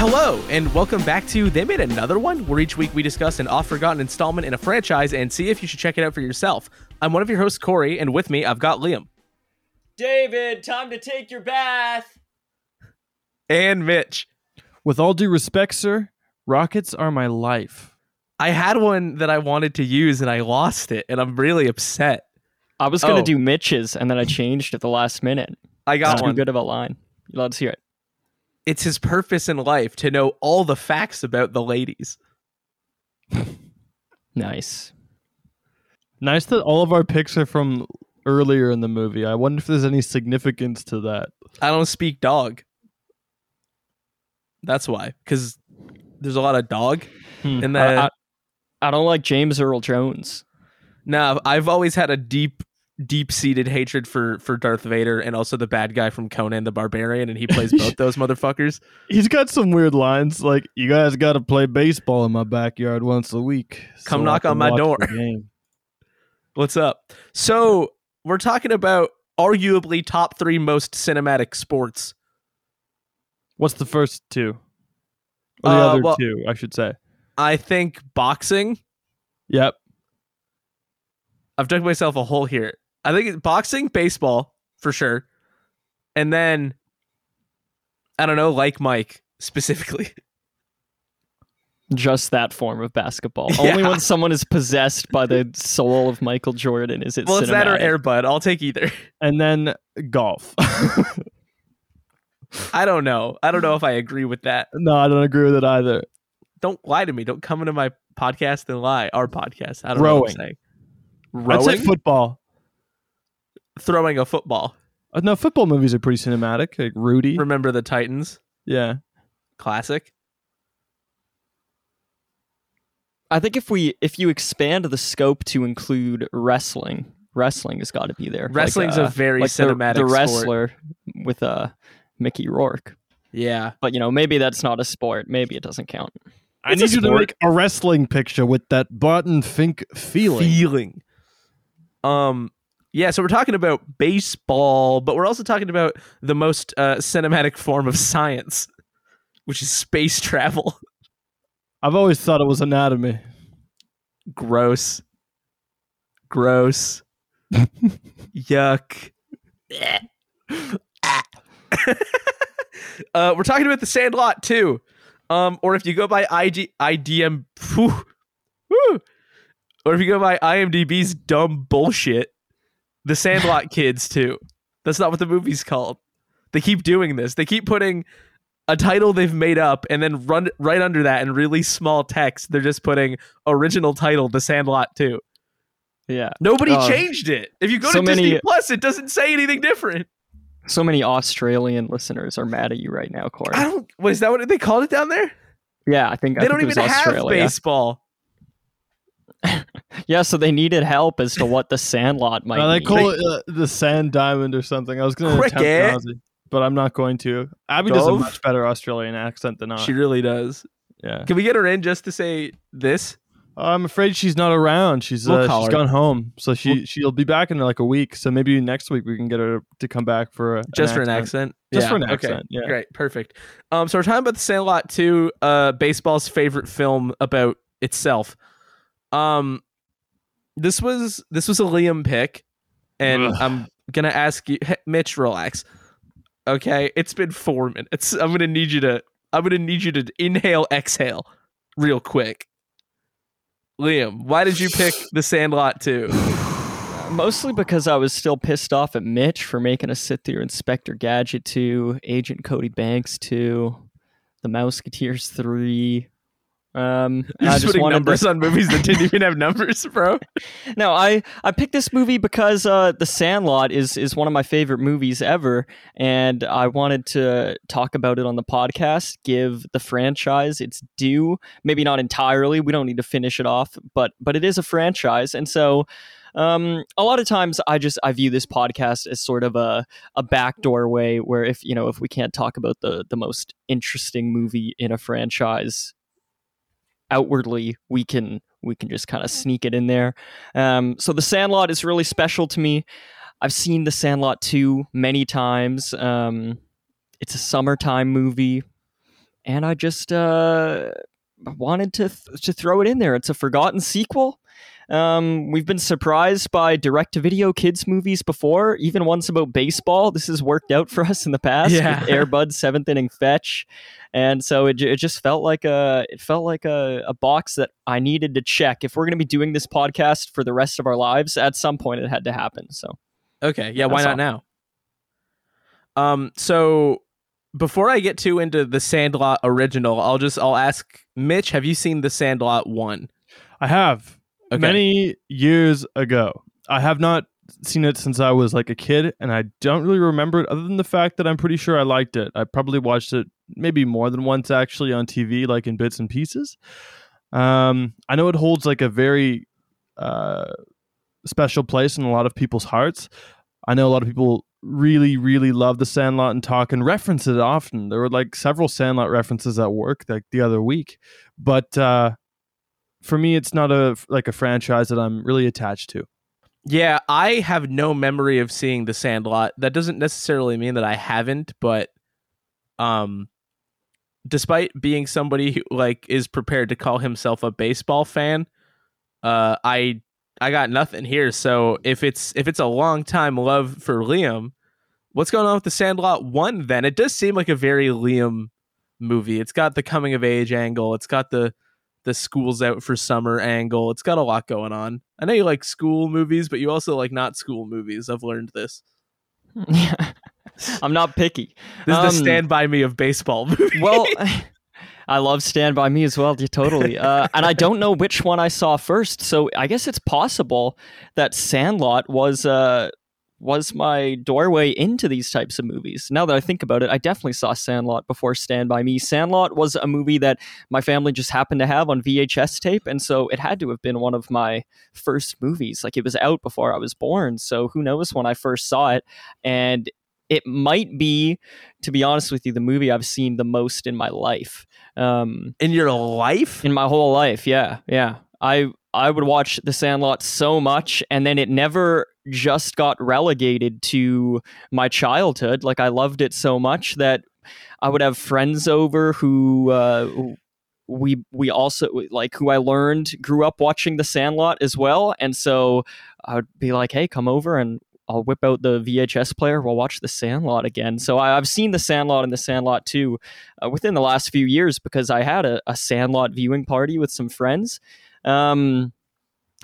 Hello, and welcome back to They Made Another One, where each week we discuss an oft forgotten installment in a franchise and see if you should check it out for yourself. I'm one of your hosts, Corey, and with me, I've got Liam David, time to take your bath. and Mitch. With all due respect, sir, rockets are my life. I had one that I wanted to use and I lost it, and I'm really upset. I was gonna Oh. do Mitch's, and then I changed at the last minute. I got Too one. good of a line. Let's hear it. It's his purpose in life to know all the facts about the ladies. Nice. Nice that all of our picks are from earlier in the movie. I wonder if there's any significance to that. I don't speak dog. That's why, because there's a lot of dog Hmm. in I, that. I- I don't like James Earl Jones. No, I've always had a deep, deep-seated hatred for for Darth Vader and also the bad guy from Conan the Barbarian, and he plays both those motherfuckers. He's got some weird lines like, "You guys got to play baseball in my backyard once a week." Come so knock on my door." What's up? So we're talking about arguably top three most cinematic sports. What's the first two? Or the Uh, other well- two, I should say. I think boxing. Yep. I've dug myself a hole here. I think it's boxing, baseball for sure, and then I don't know, like Mike specifically. Just that form of basketball. Yeah. Only when someone is possessed by the soul of Michael Jordan is it well, it's that or cinematic. Airbud. I'll take either. And then golf. I don't know. I don't know if I agree with that. no, I don't agree with it either. Don't lie to me. Don't come into my podcast and lie. Our podcast. I don't know what I'm Rowing. saying. I'd say Rowing? football. Throwing a football. Uh, no, football movies are pretty cinematic. Like Rudy. Remember the Titans? Yeah. Classic. I think if we if you expand the scope to include wrestling, wrestling has got to be there. Like, Wrestling's uh, a very like the- cinematic The, sport. wrestler with uh Mickey Rourke. Yeah. But you know, maybe that's not a sport. Maybe it doesn't count. I It's a need you to sport. make a wrestling picture with that Barton Fink feeling. feeling. Um, yeah, so we're talking about baseball, but we're also talking about the most uh, cinematic form of science, which is space travel. I've always thought it was anatomy. Gross. Gross. Yuck. uh, we're talking about the Sandlot too. Um, or if you go by ID, IDM, whew, whew, or if you go by IMDb's dumb bullshit, the Sandlot kids too. That's not what the movie's called. They keep doing this. They keep putting a title they've made up and then run right under that in really small text. They're just putting original title, The Sandlot 2. Yeah. Nobody Oh. changed it. If you go So to Disney many- Plus, it doesn't say anything different. So many Australian listeners are mad at you right now, Corey. I don't. Was that what they called it down there? yeah, I think they think don't was even have baseball. Yeah, so they needed help as to what the Sandlot might Uh, they be. call it uh, the Sand Diamond or something. I was going to attempt Aussie, but I'm not going to. Abby does a much better Australian accent than I. She really does. yeah. Can we get her in just to say this? I'm afraid she's not around. She's We'll uh, call she's her. gone home, so she We'll- she'll be back in like a week. So maybe next week we can get her to come back for a, Just for an accent. Just Yeah, for an okay. accent, yeah. Great. Perfect. Um, so we're talking about the Sandlot 2, uh, baseball's favorite film about itself. Um, this was this was a Liam pick, and Ugh. I'm gonna ask you, hey, Mitch, relax. Okay, it's been four minutes. I'm gonna need you to. I'm gonna need you to inhale, exhale, real quick. Liam, why did you pick the Sandlot too? Mostly because I was still pissed off at Mitch for making us sit through Inspector Gadget 2, Agent Cody Banks 2, The Mouseketeers 3. Um, You're I just just putting numbers to, on movies that didn't even have numbers, bro. No, I, I picked this movie because uh, The Sandlot is is one of my favorite movies ever, and I wanted to talk about it on the podcast, give the franchise its due. Maybe not entirely. We don't need to finish it off, but but it is a franchise, and so. Um, a lot of times I just I view this podcast as sort of a, a backdoor way where if you know if we can't talk about the the most interesting movie in a franchise outwardly we can we can just kind of sneak it in there um, so the sandlot is really special to me i've seen the sandlot 2 many times um, it's a summertime movie and I just uh, wanted to th- to throw it in there. It's a forgotten sequel. Um, we've been surprised by direct to video kids movies before, even once about baseball. This has worked out for us in the past. Yeah. with Airbud Seventh Inning Fetch, and so it, it just felt like a it felt like a, a box that I needed to check if we're going to be doing this podcast for the rest of our lives. At some point, it had to happen. So Okay, yeah, why That's not now? Um, so before I get too into the Sandlot original, I'll just I'll ask Mitch, have you seen the Sandlot one? I have Okay. many years ago. I have not seen it since I was like a kid, and I don't really remember it other than the fact that I'm pretty sure I liked it. I probably watched it maybe more than once actually on TV, like in bits and pieces. Um, I know it holds like a very uh, special place in a lot of people's hearts. I know a lot of people really, really love the Sandlot and talk and reference it often. There were like several Sandlot references at work like the other week, but uh, for me, it's not a like a franchise that I'm really attached to. Yeah, I have no memory of seeing the Sandlot. That doesn't necessarily mean that I haven't, but um despite being somebody who like is prepared to call himself a baseball fan, uh I I got nothing here. So if it's if it's a long time love for Liam, what's going on with the Sandlot 1 then? It does seem like a very Liam movie. It's got the coming of age angle. It's got the the school's out for summer angle. It's got a lot going on. I know you like school movies, but you also like not school movies. I've learned this. Yeah. I'm not picky. This is the Um, Stand By Me of baseball movie. well i love stand by me as well totally uh, and i don't know which one i saw first so i guess it's possible that sandlot was uh was my doorway into these types of movies. Now that I think about it, I definitely saw Sandlot before Stand By Me. Sandlot was a movie that my family just happened to have on VHS tape, and so it had to have been one of my first movies. Like it was out before I was born, so who knows when I first saw it. And it might be, to be honest with you, the movie I've seen the most in my life. Um, in your life? in my whole life, yeah, yeah. I I would watch The Sandlot so much, and then it never just got relegated to my childhood. Like I loved it so much that I would have friends over who. Uh, we we also like who I learned grew up watching The Sandlot as well, and so I would be like, "Hey, come over and I'll whip out the VHS player. We'll watch The Sandlot again." So I, I've seen The Sandlot and The Sandlot 2 uh, within the last few years because I had a, a Sandlot viewing party with some friends. Um,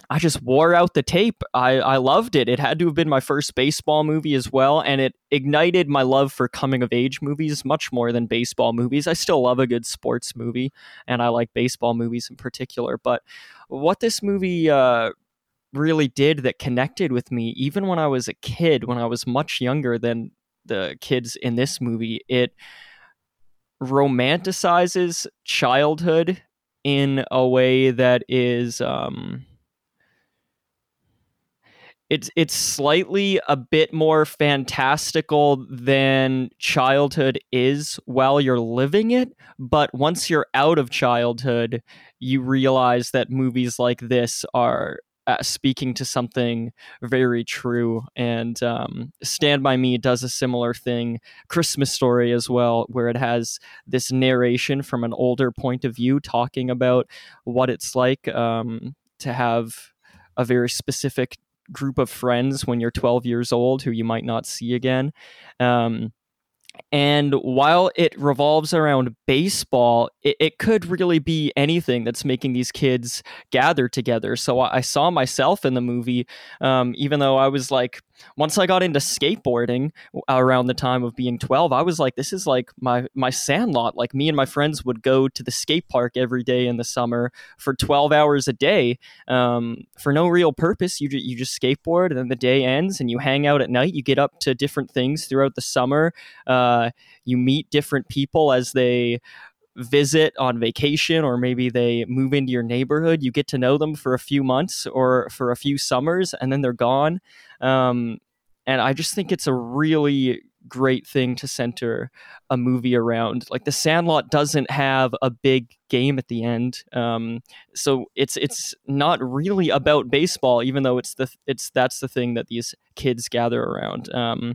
I just wore out the tape. I, I loved it. It had to have been my first baseball movie as well, and it ignited my love for coming of age movies much more than baseball movies. I still love a good sports movie, and I like baseball movies in particular. But what this movie uh, really did that connected with me, even when I was a kid, when I was much younger than the kids in this movie, it romanticizes childhood in a way that is um it's it's slightly a bit more fantastical than childhood is while you're living it but once you're out of childhood you realize that movies like this are uh, speaking to something very true and um, stand by me does a similar thing christmas story as well where it has this narration from an older point of view talking about what it's like um, to have a very specific group of friends when you're 12 years old who you might not see again. Um, and while it revolves around baseball, it, it could really be anything that's making these kids gather together. So I, I saw myself in the movie, um, even though I was like, once I got into skateboarding around the time of being 12, I was like, this is like my, my sandlot. Like me and my friends would go to the skate park every day in the summer for 12 hours a day um, for no real purpose. You, you just skateboard and then the day ends and you hang out at night. You get up to different things throughout the summer. Uh, you meet different people as they visit on vacation or maybe they move into your neighborhood you get to know them for a few months or for a few summers and then they're gone. Um, and i just think it's a really great thing to center a movie around. Like the sandlot doesn't have a big game at the end um, so it's it's not really about baseball even though it's the it's that's the thing that these kids gather around um,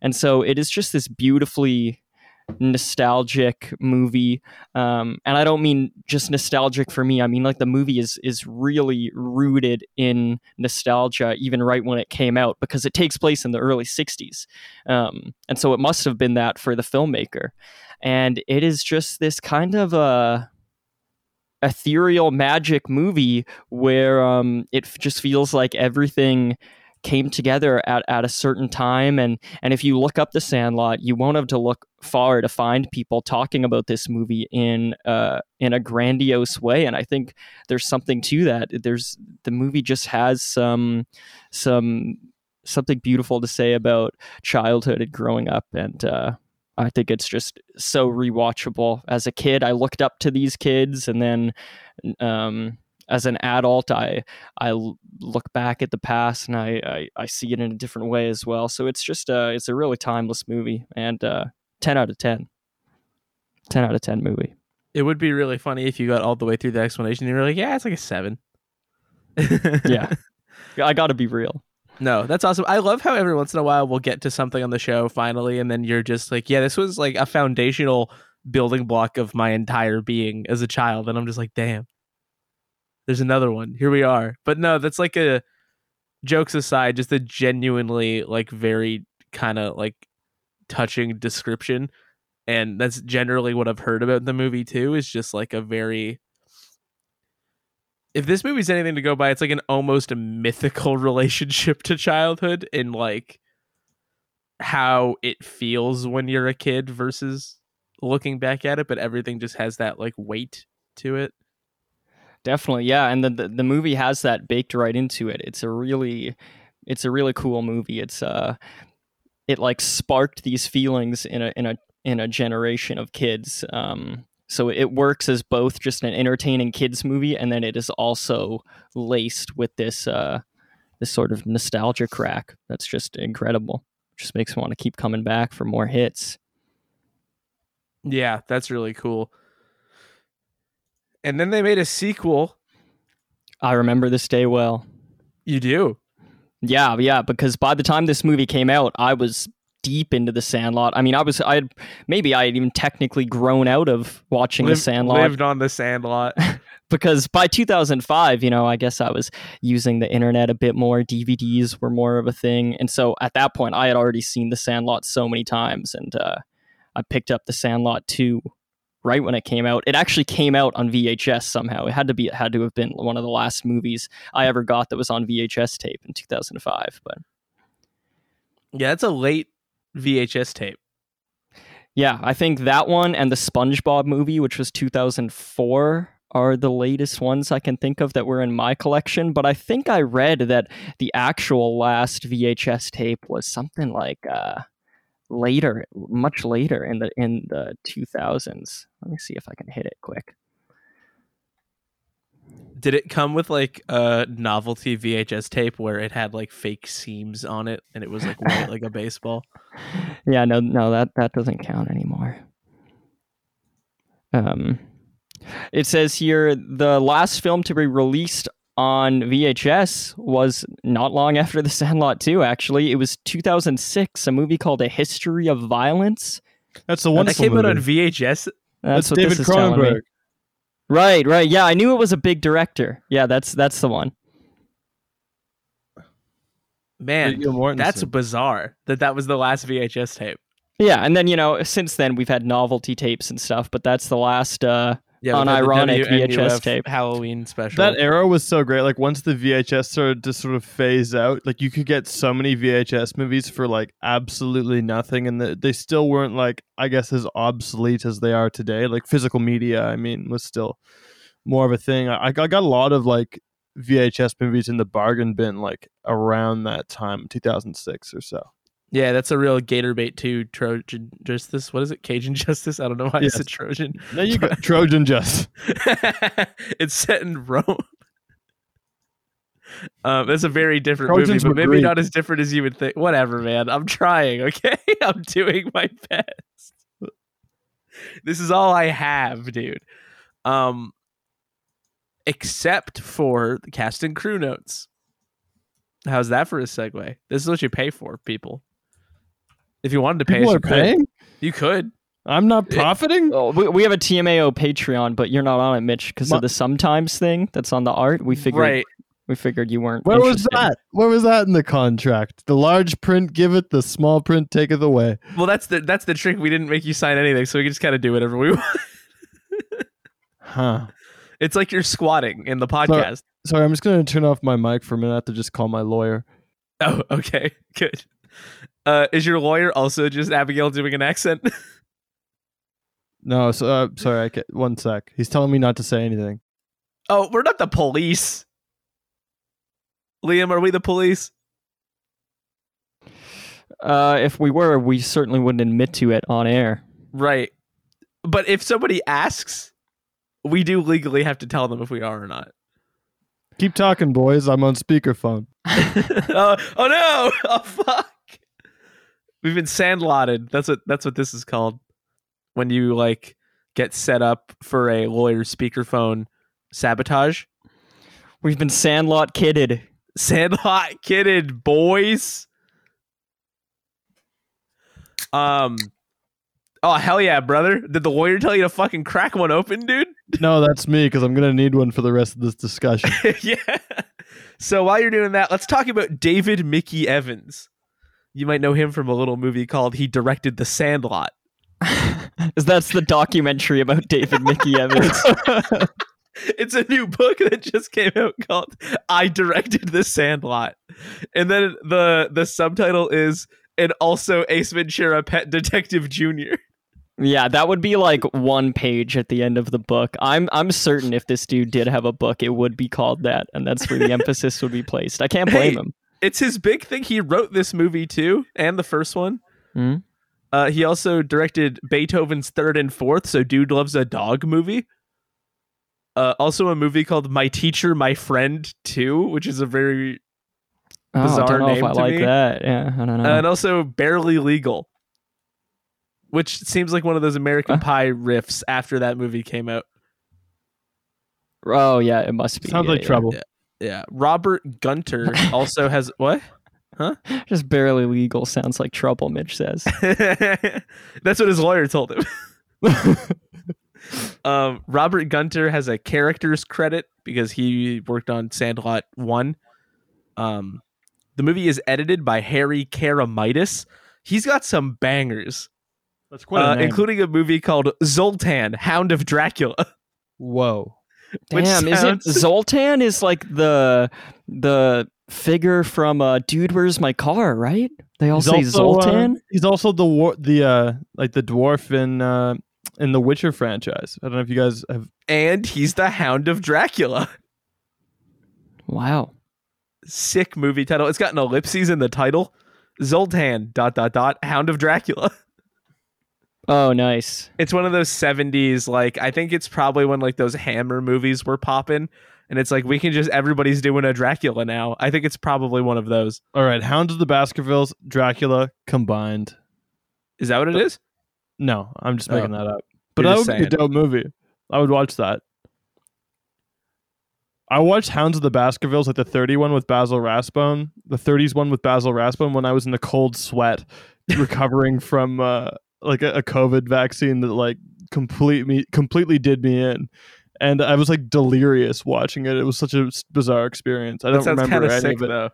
and so it is just this beautifully nostalgic movie. Um, and i don't mean just nostalgic for me i mean like the movie is is really rooted in nostalgia even right when it came out because it takes place in the early 60s um, and so it must have been that for the filmmaker. And it is just this kind of a ethereal magic movie where um, it just feels like everything came together at, at a certain time. And and if you look up the sandlot you won't have to look far to find people talking about this movie in uh in a grandiose way. And i think there's something to that. There's the movie just has some some something beautiful to say about childhood and growing up. And uh I think it's just so rewatchable. As a kid, I looked up to these kids, and then um, as an adult, I I look back at the past and I, I, I see it in a different way as well. So it's just uh it's a really timeless movie and uh, ten out of 10. 10 out of ten movie. It would be really funny if you got all the way through the explanation and you were like, "Yeah, it's like a seven. yeah, I got to be real. No, that's awesome. I love how every once in a while we'll get to something on the show finally, and then you're just like, "Yeah, this was like a foundational building block of my entire being as a child," and I'm just like, "Damn." There's another one. Here we are. But no, that's like a jokes aside, just a genuinely like very kind of like touching description. And that's generally what I've heard about the movie too, is just like a very if this movie's anything to go by, it's like an almost mythical relationship to childhood and like how it feels when you're a kid versus looking back at it, but everything just has that like weight to it. Definitely, yeah, and the, the, the movie has that baked right into it. It's a really it's a really cool movie. It's uh it like sparked these feelings in a in a in a generation of kids. Um so it works as both just an entertaining kids movie and then it is also laced with this uh this sort of nostalgia crack that's just incredible. Just makes me want to keep coming back for more hits. Yeah, that's really cool and then they made a sequel. I remember this day well. You do? Yeah, yeah, because by the time this movie came out, I was deep into the Sandlot. I mean, I was I had maybe I had even technically grown out of watching lived, the Sandlot. Lived on the Sandlot. because by 2005, you know, I guess I was using the internet a bit more. DVDs were more of a thing, and so at that point, I had already seen the Sandlot so many times, and uh, I picked up the Sandlot 2 right when it came out. It actually came out on VHS somehow. It had to be it had to have been one of the last movies I ever got that was on VHS tape in 2005, but Yeah, it's a late VHS tape. Yeah, I think that one and the SpongeBob movie which was 2004 are the latest ones I can think of that were in my collection, but I think I read that the actual last VHS tape was something like uh later, much later in the in the 2000s. Let me see if I can hit it quick. Did it come with like a novelty VHS tape where it had like fake seams on it and it was like white like a baseball? Yeah, no, no, that that doesn't count anymore. Um, it says here the last film to be released on VHS was not long after The Sandlot 2, actually. It was 2006, a movie called A History of Violence. That's the one that came movie. out on VHS. That's, that's what David this is Cronenberg. Right, right. Yeah, I knew it was a big director. Yeah, that's that's the one. Man, that's bizarre that that was the last VHS tape. Yeah, and then you know, since then we've had novelty tapes and stuff, but that's the last uh yeah, unironic VHS tape Halloween special. That era was so great. Like once the VHS started to sort of phase out, like you could get so many VHS movies for like absolutely nothing, and the, they still weren't like I guess as obsolete as they are today. Like physical media, I mean, was still more of a thing. I, I got a lot of like VHS movies in the bargain bin like around that time, 2006 or so. Yeah, that's a real Gator bait too. Trojan Justice. What is it? Cajun Justice. I don't know why yes. I said Trojan. There you go. Trojan Justice. it's set in Rome. Um, it's a very different Trojans movie, but maybe great. not as different as you would think. Whatever, man. I'm trying. Okay, I'm doing my best. This is all I have, dude. Um, except for the cast and crew notes. How's that for a segue? This is what you pay for, people. If you wanted to pay, People us, are you paying. Could. You could. I'm not eh, profiting. Oh, we, we have a TMAO Patreon, but you're not on it, Mitch, because of the sometimes thing that's on the art. We figured Right. we figured you weren't. Where was interested. that? Where was that in the contract? The large print giveth, the small print taketh away. Well, that's the that's the trick. We didn't make you sign anything, so we can just kind of do whatever we want. Huh. It's like you're squatting in the podcast. Sorry, I'm just gonna turn off my mic for a minute. I have to just call my lawyer. Oh, okay, good. Uh, is your lawyer also just Abigail doing an accent? No, so uh, sorry. I ca one sec. He's telling me not to say anything. oh, we're not the police. Liam, are we the police? Uh, if we were, we certainly wouldn't admit to it on air. Right. But if somebody asks, we do legally have to tell them if we are or not. Keep talking, boys. I'm on speakerphone. oh, oh no! Oh fuck! We've been sandlotted. That's what that's what this is called. When you like get set up for a lawyer's speakerphone sabotage. We've been sandlot kidded. Sandlot kidded boys. Um. Oh hell yeah, brother! Did the lawyer tell you to fucking crack one open, dude? No, that's me because I'm gonna need one for the rest of this discussion. yeah. So while you're doing that, let's talk about David Mickey Evans. You might know him from a little movie called He Directed the Sandlot. That's the documentary about David Mickey Evans. It's a new book that just came out called I Directed the Sandlot. And then the the subtitle is and also Ace Ventura Pet Detective Jr. yeah, that would be like one page at the end of the book. I'm I'm certain if this dude did have a book, it would be called that, and that's where the emphasis would be placed. I can't blame Hey. him. It's his big thing. He wrote this movie too, and the first one. Hmm? Uh, he also directed Beethoven's Third and Fourth, so Dude Loves a Dog movie. Uh, also a movie called My Teacher, My Friend 2, which is a very Oh, I Bizarre don't know if name I to like me. that. Yeah, I don't know. and also Barely Legal, which seems like one of those American Huh? Pie riffs after that movie came out. oh yeah, it must be. Sounds yeah, like yeah. trouble. Yeah. Robert Gunter also has what? Huh? Just barely legal sounds like trouble. Mitch says. That's what his lawyer told him. um, Robert Gunter has a character's credit because he worked on Sandlot 1. Um, the movie is edited by Harry Keramidas. He's got some bangers, That's quite a uh, name. including a movie called Zoltan, Hound of Dracula. Whoa. Which Damn, is it Zoltan? Is like the the figure from uh, Dude, Where's My Car? Right? They all He's say also, uh, Zoltan. he's also the war- the uh like the dwarf in uh in the Witcher franchise. I don't know if you guys have. And he's the Hound of Dracula. wow. Sick movie title. It's got an ellipses in the title. Zoltan dot dot dot Hound of Dracula. Oh, nice. It's one of those 70s like I think it's probably when like those Hammer movies were popping and it's like we can just everybody's doing a Dracula now. I think it's probably one of those. All right, Hounds of the Baskervilles, Dracula combined. Is that what it is? No, I'm just Oh. making that up. But You're that just would be a dope movie. I would watch that. I watched Hounds of the Baskervilles, like the 30 one with Basil Rathbone, the 30s one with Basil Rathbone when I was in the cold sweat, recovering from uh, like a, a COVID vaccine that like complete me completely did me in, and I was like delirious watching it. It was such a bizarre experience. I don't remember kind any sick of it. though.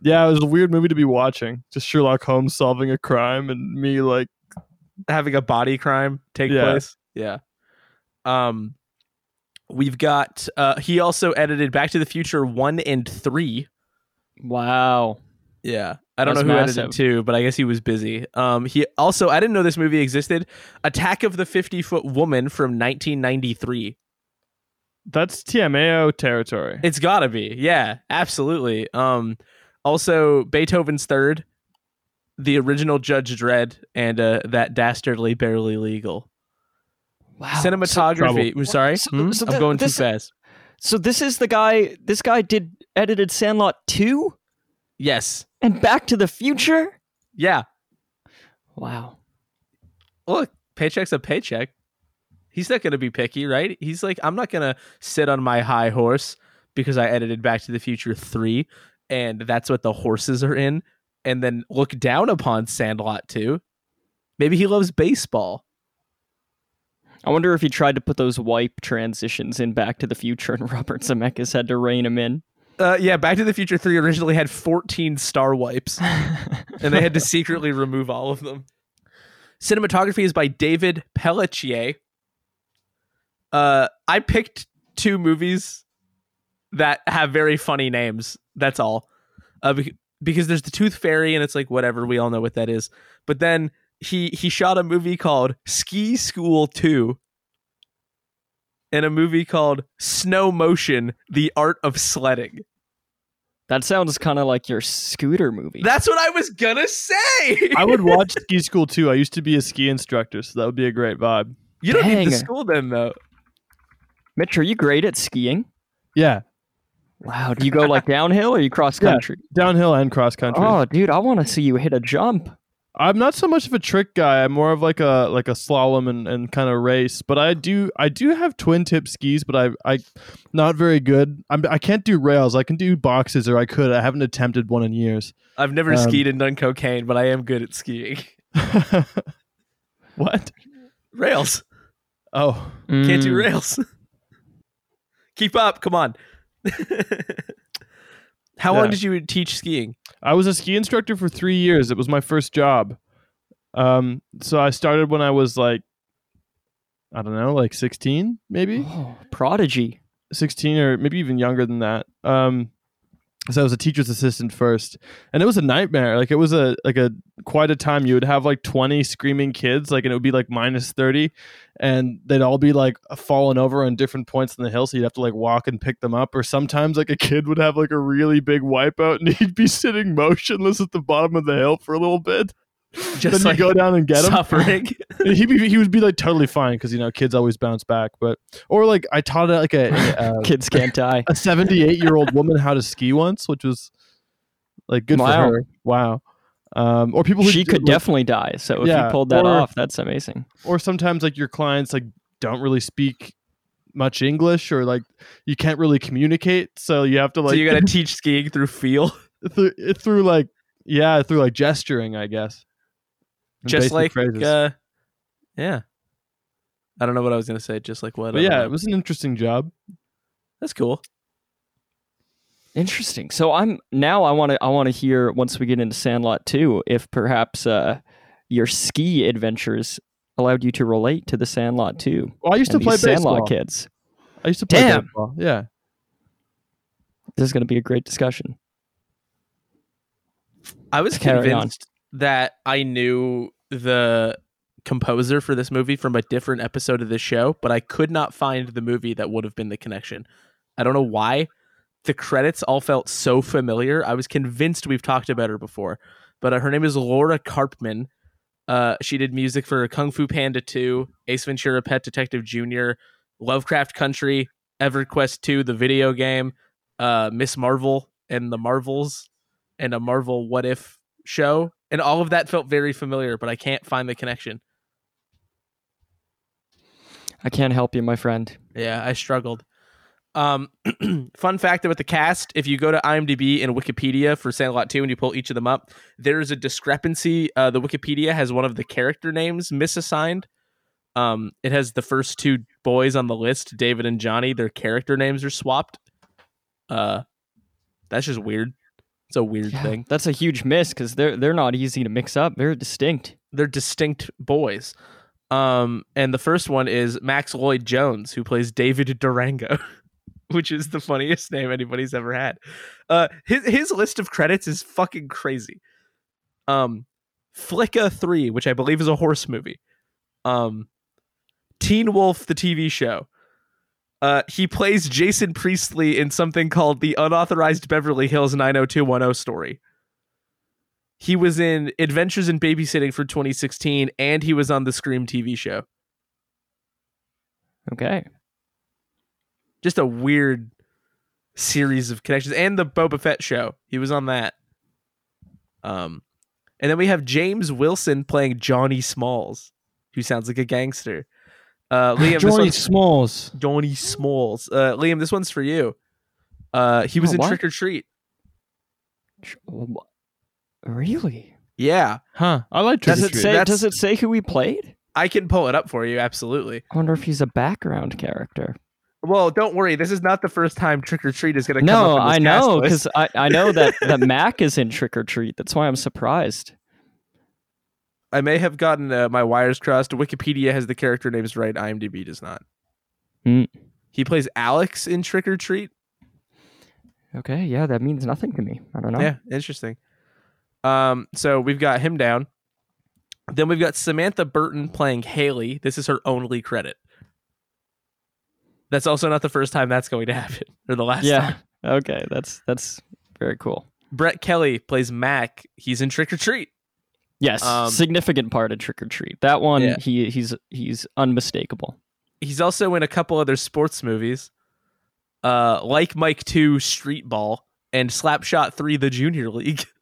Yeah, it was a weird movie to be watching. Just Sherlock Holmes solving a crime and me like Having a body crime take Yeah. place. Yeah. Um we've got uh he also edited Back to the Future 1 and 3. Wow. Yeah. I don't know who massive. edited too, but I guess he was busy. Um he also I didn't know this movie existed. Attack of the 50-foot woman from 1993. that's TMAO territory. It's got to be. Yeah, absolutely. Um also Beethoven's Third, the original Judge Dredd and uh that dastardly barely legal. Wow. Cinematography. I'm sorry. so- Hmm? so I'm th- going too fast. So, so this is the guy. This guy did edited Sandlot two Yes. and Back to the Future. Yeah. Wow. Look, paycheck's a paycheck. He's not going to be picky, right? He's like, I'm not going to sit on my high horse because I edited Back to the Future 3 and that's what the horses are in and then look down upon Sandlot 2. Maybe he loves baseball. I wonder if he tried to put those wipe transitions in Back to the Future and Robert Zemeckis had to rein him in. Uh, yeah, Back to the Future 3 originally had 14 star wipes, and they had to secretly remove all of them. Cinematography is by David Pelletier. Uh, I picked two movies that have very funny names. That's all. Uh, because there's the Tooth Fairy, and it's like, whatever, we all know what that is. But then he he shot a movie called Ski School 2 in a movie called Snow Motion: The Art of Sledding. That sounds kind of like your scooter movie. That's what I was gonna say. I would watch Ski School too. I used to be a ski instructor, so that would be a great vibe. You don't Dang. need to school then, though. Mitch, are you great at skiing? Yeah. Wow. Do you go like downhill or you cross country? Yeah, downhill and cross country. Oh, dude, I want to see you hit a jump. I'm not so much of a trick guy. I'm more of like a like a slalom and, and kind of race. But I do I do have twin tip skis, but I I not very good. I'm, I can't do rails. I can do boxes, or I could. I haven't attempted one in years. I've never Um, skied and done cocaine, but I am good at skiing. what? Rails. Oh, Can't do Mm. rails. Keep up. Come on. How long did you teach skiing? I was a ski instructor for three years. It was my first job. Um, so I started when I was like, I don't know, like 16, maybe. Oh, prodigy. 16 or maybe even younger than that. Um, so I was a teacher's assistant first, and it was a nightmare. Like it was a like a quite a time. You would have like 20 screaming kids, like and it would be like minus 30, and they'd all be like falling over on different points in the hill. So you'd have to like walk and pick them up. Or sometimes like a kid would have like a really big wipeout, and he'd be sitting motionless at the bottom of the hill for a little bit. Just then like you go down and get him. suffering. He'd be, he would be like totally fine because you know kids always bounce back. But or like I taught like a, a, a Kids can't die. a 78 year old woman how to ski once, which was like good Wow. for her. Wow. Um, or people who She could like- definitely die. So if Yeah, you pulled that or- off, that's amazing. or sometimes like your clients like don't really speak much English or like you can't really communicate, so you have to like so you got to teach skiing through feel, through, through like yeah through like gesturing, I guess. And just like uh, yeah. I don't know what I was gonna say. Just like what? But yeah, know. it was an interesting job. that's cool. Interesting. So I'm now I want to I want to hear once we get into Sandlot 2 if perhaps uh, your ski adventures allowed you to relate to the Sandlot 2. Well, I used to play these Sandlot baseball. kids. I used to play Damn. baseball. Yeah. This is going to be a great discussion. I was Carry on. convinced that I knew the composer for this movie from a different episode of this show, but I could not find the movie that would have been the connection. I don't know why. The credits all felt so familiar. I was convinced we've talked about her before, but uh, her name is Laura Karpman. Uh, she did music for Kung Fu Panda 2, Ace Ventura Pet Detective Jr., Lovecraft Country, EverQuest 2, the video game, uh, Miss Marvel and the Marvels, and a Marvel What If show. And all of that felt very familiar, but I can't find the connection. I can't help you, my friend. Yeah, I struggled. Um, fun fact about the cast: if you go to IMDb and Wikipedia for Sandlot Two and you pull each of them up, there is a discrepancy. Uh, the Wikipedia has one of the character names misassigned. Um, it has the first two boys on the list, David and Johnny. Their character names are swapped. Uh, that's just weird. It's a weird Yeah, thing. That's a huge miss because they're they're not easy to mix up. They're distinct. they're distinct boys. Um, and the first one is Max Lloyd Jones, who plays David Durango, which is the funniest name anybody's ever had. Uh, his his list of credits is fucking crazy. Um, Flicka Three, which I believe is a horse movie. Um, Teen Wolf, the TV show. Uh, he plays Jason Priestley in something called the Unauthorized Beverly Hills 90210 story. He was in Adventures in Babysitting for 2016, and he was on the Scream TV show. Okay. Just a weird series of connections, and the Boba Fett show. He was on that. Um, and then we have James Willson playing Johnny Smalls, who sounds like a gangster. Uh, Liam, this Smalls. Johnny Smalls. Uh, Liam, this one's for you. Uh, he was Oh, in what? Trick or Treat. Really? Yeah, Huh. I like Trick Does or it Treat. say? That's- Does it say who he played? I can pull it up for you. Absolutely. I wonder if he's a background character. Well, don't worry. This is not the first time Trick or Treat is going to come No, up. in this I know because I, I know that that Mac is in Trick or Treat. That's why I'm surprised. I may have gotten uh, my wires crossed. Wikipedia has the character names right. IMDb does not. Hmm. He plays Alex in Trick or Treat. Okay, yeah, that means nothing to me. I don't know. Yeah, interesting. Um, so we've got him down. Then we've got Samantha Burton playing Haley. This is her only credit. That's also not the first time that's going to happen, or the last Yeah. time. Okay, that's that's very cool. Brett Kelly plays Mac. He's in Trick or Treat. Yes, Um, significant part of Trick or Treat. That one, Yeah. he he's he's unmistakable. He's also in a couple other sports movies, uh, like Mike Two, Street Ball, and Slapshot Three, The Junior League.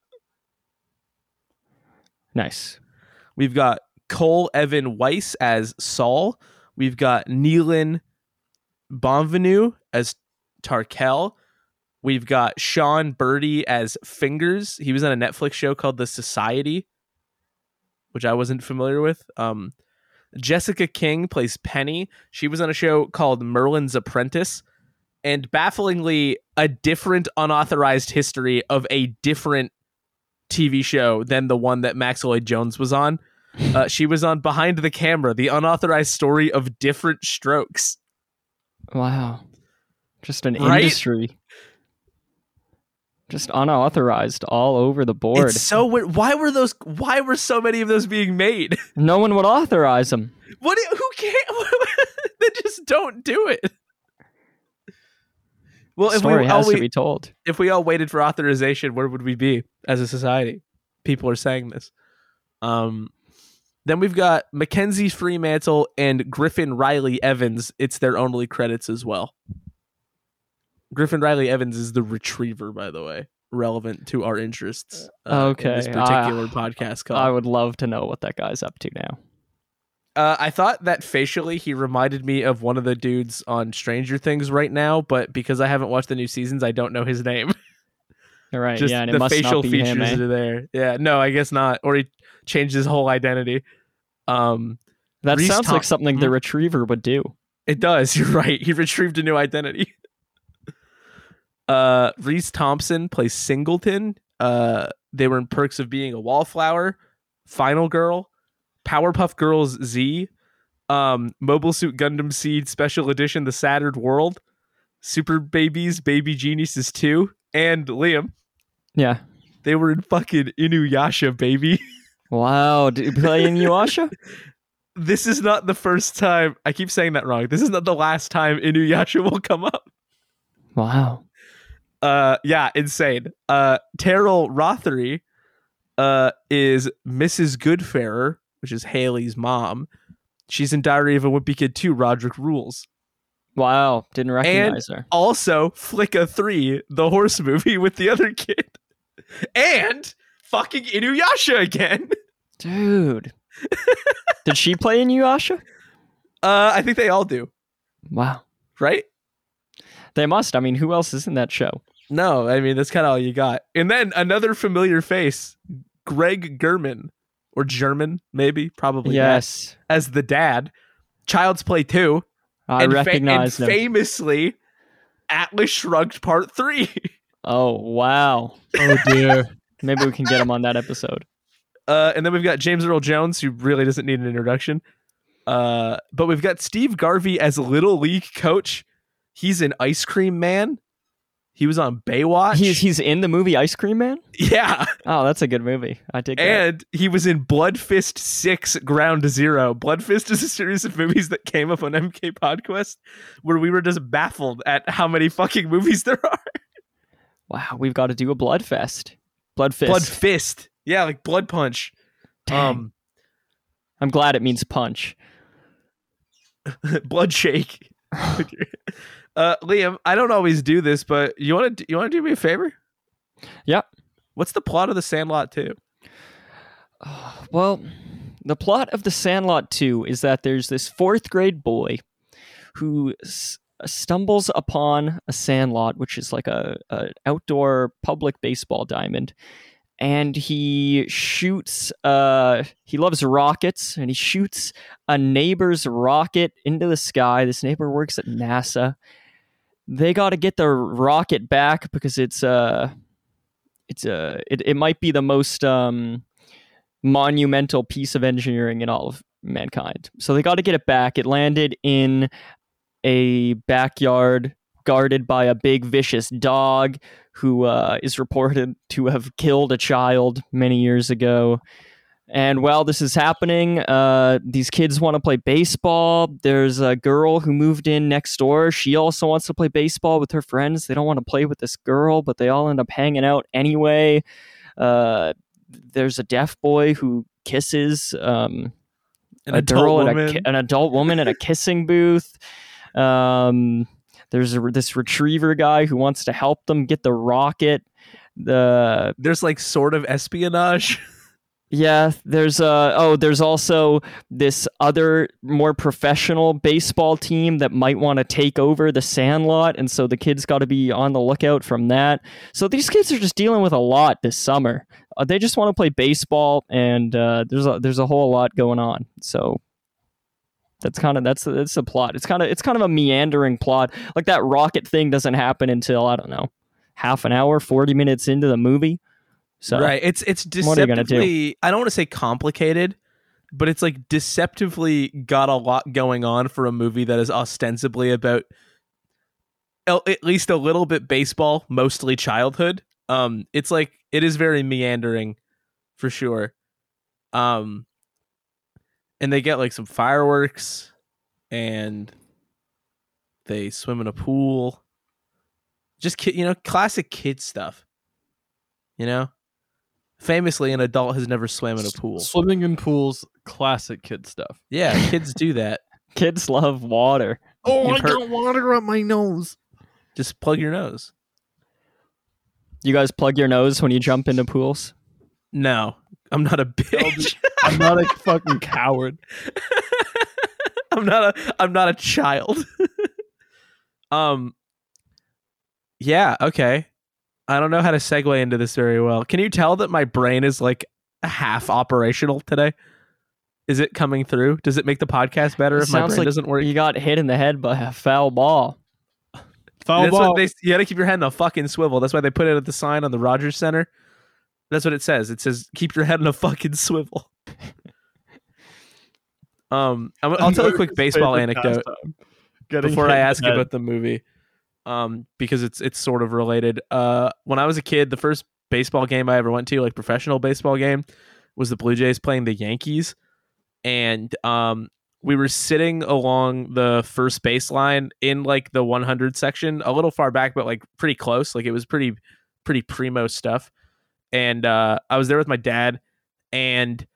Nice. We've got Cole Evan Weiss as Saul. We've got Neelan Bonvenu as Tarkel. We've got Sean Berdy as Fingers. He was on a Netflix show called The Society, which I wasn't familiar with. Um, Jessica King plays Penny. She was on a show called Merlin's Apprentice. And bafflingly, a different unauthorized history of a different TV show than the one that Max Lloyd Jones was on. Uh, she was on Behind the Camera, the unauthorized story of different strokes. Wow. Just an Right? industry. Just unauthorized all over the board. It's so weird. Why were those? Why were so many of those being made? no one would authorize them. What? Who can't? they just don't do it. Well, if Story we, all has to be told. if we all waited for authorization, where would we be as a society? People are saying this. Um, then we've got Mackenzie Fremantle and Griffin Riley Evans. It's their only credits as well. Griffin Riley Evans is the retriever, by the way, relevant to our interests. uh, in this particular ah, podcast call. I would love to know what that guy's up to now. Uh, I thought that facially he reminded me of one of the dudes on Stranger Things right now, but because I haven't watched the new seasons, I don't know his name. All right, Just yeah, and it the must facial not be features him. eh? are there. Yeah, no, I guess not. Or he changed his whole identity. Um, That Reese sounds Thom- like something the Hmm? retriever would do. it does. You're right. He retrieved a new identity. Uh, Reese Thompson plays Singleton. Uh, they were in Perks of Being a Wallflower, Final Girl, Powerpuff Girls Z, um, Mobile Suit Gundam Seed Special Edition: The Saturn World, Super Babies, Baby Geniuses 2, and Liam. Yeah. They were in fucking Inuyasha, baby. Wow. Did you play Inuyasha? this is not the first time. I keep saying that wrong. This is not the last time Inuyasha will come up. wow. Uh, yeah, insane. Uh, Teryl Rothery, uh, is Mrs. Goodfarer, which is Haley's mom. She's in Diary of a Wimpy Kid 2, Roderick Rules. Wow. Didn't recognize her. Also, Flicka 3, the horse movie with the other kid. And fucking Inuyasha again. Dude. Did she play Inuyasha? Uh, I think they all do, Wow. right? They must. I mean, who else is in that show? No, I mean that's kind of all you got. And then another familiar face, Greg Germann or German, maybe, probably. that, yes. as the dad. Child's Play two. I and fa- recognize and him. famously, Atlas Shrugged Part three. oh, wow. Oh dear. Maybe we can get him on that episode. Uh, and then we've got James Earl Jones, who really doesn't need an introduction. Uh, but we've got Steve Garvey as Little League coach. He's an ice cream man. He was on Baywatch. He's he's in the movie Ice Cream Man. yeah. Oh, that's a good movie. I dig that. And he was in Blood Fist 6 Ground Zero. Blood Fist is a series of movies that came up on MK Podquest where we were just baffled at how many fucking movies there are. Wow, we've got to do a Blood Fest. Blood Fist. Blood Fist. Yeah, like Blood Punch. Dang. Um I'm glad it means punch. Blood Shake. uh Liam, I don't always do this, but you want to you want to do me a favor? Yeah. What's the plot of The Sandlot 2? Well, the plot of The Sandlot 2 is that there's this fourth grade boy who s- stumbles upon a sandlot, which is like a, a outdoor public baseball diamond, and he shoots uh he loves rockets and he shoots a neighbor's rocket into the sky. This neighbor works at nasa. They got to get the rocket back because it's uh it's uh it, it might be the most um monumental piece of engineering in all of mankind. So they got to get it back. It landed in a backyard guarded by a big vicious dog who uh, is reported to have killed a child many years ago. And while this is happening, uh, these kids want to play baseball. There's a girl who moved in next door. She also wants to play baseball with her friends. They don't want to play with this girl, but they all end up hanging out anyway. Uh, there's a deaf boy who kisses um, An a adult girl at a, woman. an adult woman at a kissing booth. Um, there's a, this retriever guy who wants to help them get the rocket. The There's like sort of espionage. yeah, there's uh oh, there's also this other more professional baseball team that might want to take over the Sandlot, and so the kids got to be on the lookout from that. So these kids are just dealing with a lot this summer. Uh, they just want to play baseball, and uh, there's a, there's a whole lot going on. So that's kind of that's that's the plot. It's kind of it's kind of a meandering plot. Like that rocket thing doesn't happen until I don't know half an hour, forty minutes into the movie. So right. It's it's you do? deceptively. I don't want to say complicated, but it's like deceptively got a lot going on for a movie that is ostensibly about at least a little bit baseball, mostly childhood. Um, it's like it is very meandering, for sure. Um, and they get like some fireworks, and they swim in a pool. Just kid, you know, classic kid stuff. You know, famously, an adult has never swam in a pool. Swimming in pools, classic kid stuff. Yeah, kids do that. kids love water. Oh, You've I heard- got water up my nose. Just plug your nose. You guys plug your nose when you jump into pools? No, I'm not a bitch. I'm not a fucking coward. I'm not a I'm not a child. um Yeah, okay. I don't know how to segue into this very well. Can you tell that my brain is like half operational today? Is it coming through? Does it make the podcast better It if my brain like doesn't work? You got hit in the head by a foul ball. Foul That's ball. what they you gotta keep your head in a fucking swivel. That's why they put it at the sign on the Rogers Center. That's what it says. It says keep your head in a fucking swivel. um I'm, I'll tell a quick baseball anecdote. before I ask about about the movie, um, because it's it's sort of related. Uh, when I was a kid, the first baseball game I ever went to, like professional baseball game, was the Blue Jays playing the Yankees, and um, we were sitting along the first baseline in like the 100 section, a little far back, but like pretty close. Like it was pretty pretty primo stuff, and uh, I was there with my dad, and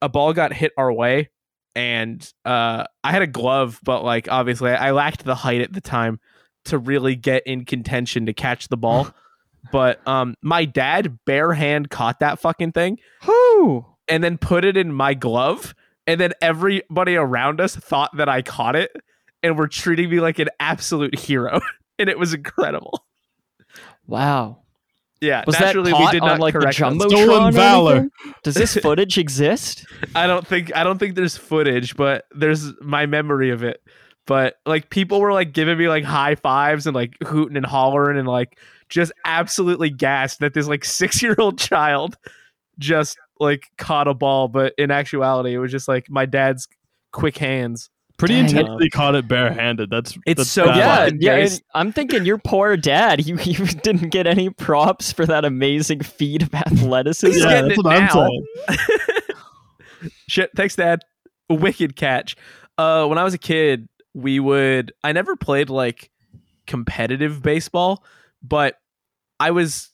a ball got hit our way and uh, I had a glove, but like obviously I lacked the height at the time to really get in contention to catch the ball. but um, my dad bare hand caught that fucking thing Whoo! and then put it in my glove, and then everybody around us thought that I caught it and were treating me like an absolute hero, and it was incredible. Wow. Yeah, Was that naturally caught we did on not like the correct us. jumbotron? Stolen valor. Does this footage exist? I don't think I don't think there's footage, but there's my memory of it. But like people were like giving me like high fives and like hooting and hollering and like just absolutely gassed that this like six year old child just like caught a ball. But in actuality, it was just like my dad's quick hands. Pretty Dang it. intensely caught it barehanded. That's It's that's so bad. yeah, fucking yeah. and I'm thinking your poor dad. You you didn't get any props for that amazing feat of athleticism. Yeah, that's it what I'm saying. Shit, thanks, Dad. Wicked catch. Uh, when I was a kid, we would. I never played like competitive baseball, but I was.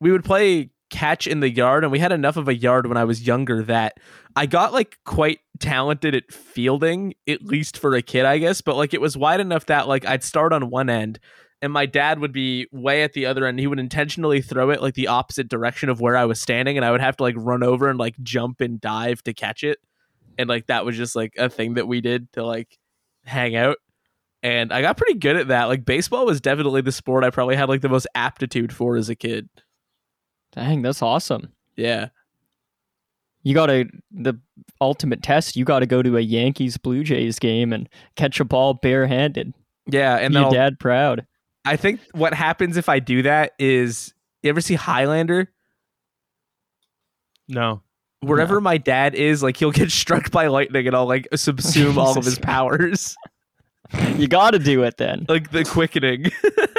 We would play catch in the yard, and we had enough of a yard when I was younger that I got like quite talented at fielding, at least for a kid, I guess. But like it was wide enough that like I'd start on one end, and my dad would be way at the other end. He would intentionally throw it like the opposite direction of where I was standing, and I would have to like run over and like jump and dive to catch it. And like that was just like a thing that we did to like hang out. And I got pretty good at that. Like baseball was definitely the sport I probably had like the most aptitude for as a kid. Dang, that's awesome. Yeah. You got to the ultimate test. You got to go to a Yankees Blue Jays game and catch a ball barehanded. Yeah, and And your dad proud. I think what happens if I do that is you ever see Highlander? No. Wherever my dad is, like he'll get struck by lightning and I'll like subsume all of his powers. You got to do it then, like the quickening.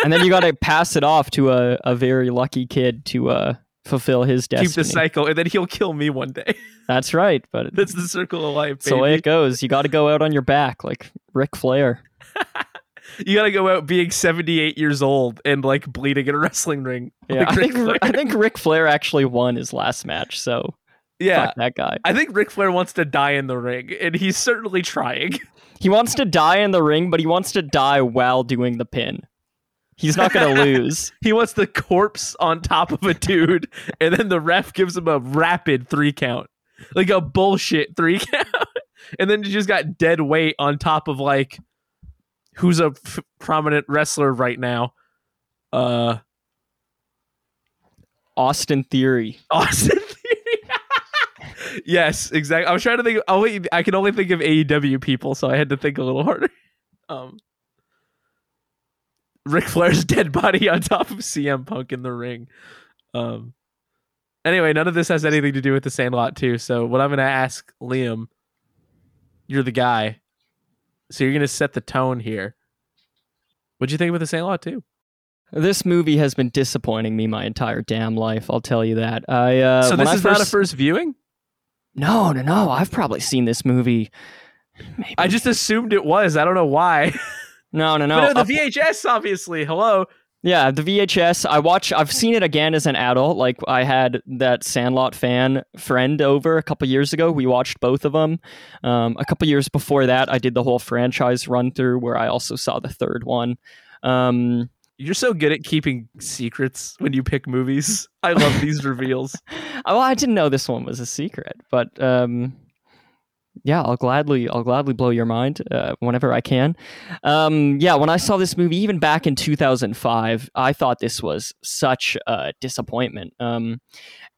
and then you got to pass it off to a, a very lucky kid to uh, fulfill his destiny. Keep the cycle, and then he'll kill me one day. That's right, but That's the circle of life. that's the way it goes. You got to go out on your back like Ric Flair. You gotta go out being 78 years old and like bleeding in a wrestling ring. Yeah, Like I think Flair. I think Ric Flair actually won his last match, so yeah. fuck that guy. I think Ric Flair wants to die in the ring, and he's certainly trying. He wants to die in the ring, but he wants to die while doing the pin. He's not going to lose. He wants the corpse on top of a dude, and then the ref gives him a rapid three count, like a bullshit three count, and then you just got dead weight on top of like who's a f- prominent wrestler right now, uh, Austin Theory. Austin Theory. yes, exactly. I was trying to think. Only I can only think of AEW people, so I had to think a little harder. Um, Ric Flair's dead body on top of CM Punk in the ring. Um. Anyway, none of this has anything to do with the Sandlot too. So what I'm going to ask Liam, you're the guy, so you're going to set the tone here. What'd you think about the Sandlot too? This movie has been disappointing me my entire damn life. I'll tell you that. I uh, so this is not a first- first viewing. No, no, no. I've probably seen this movie. Maybe. I just assumed it was. I don't know why. no, no, no. but no, Uh, the VHS, obviously. Hello. Yeah, the VHS. I watch. I've seen it again as an adult. Like I had that Sandlot fan friend over a couple years ago. We watched both of them. Um, a couple years before that, I did the whole franchise run through, where I also saw the third one. Um, You're so good at keeping secrets when you pick movies. I love these reveals. well, I didn't know this one was a secret, but um, yeah, I'll gladly, I'll gladly blow your mind uh, whenever I can. Um, yeah, when I saw this movie, even back in 2005, I thought this was such a disappointment. Um,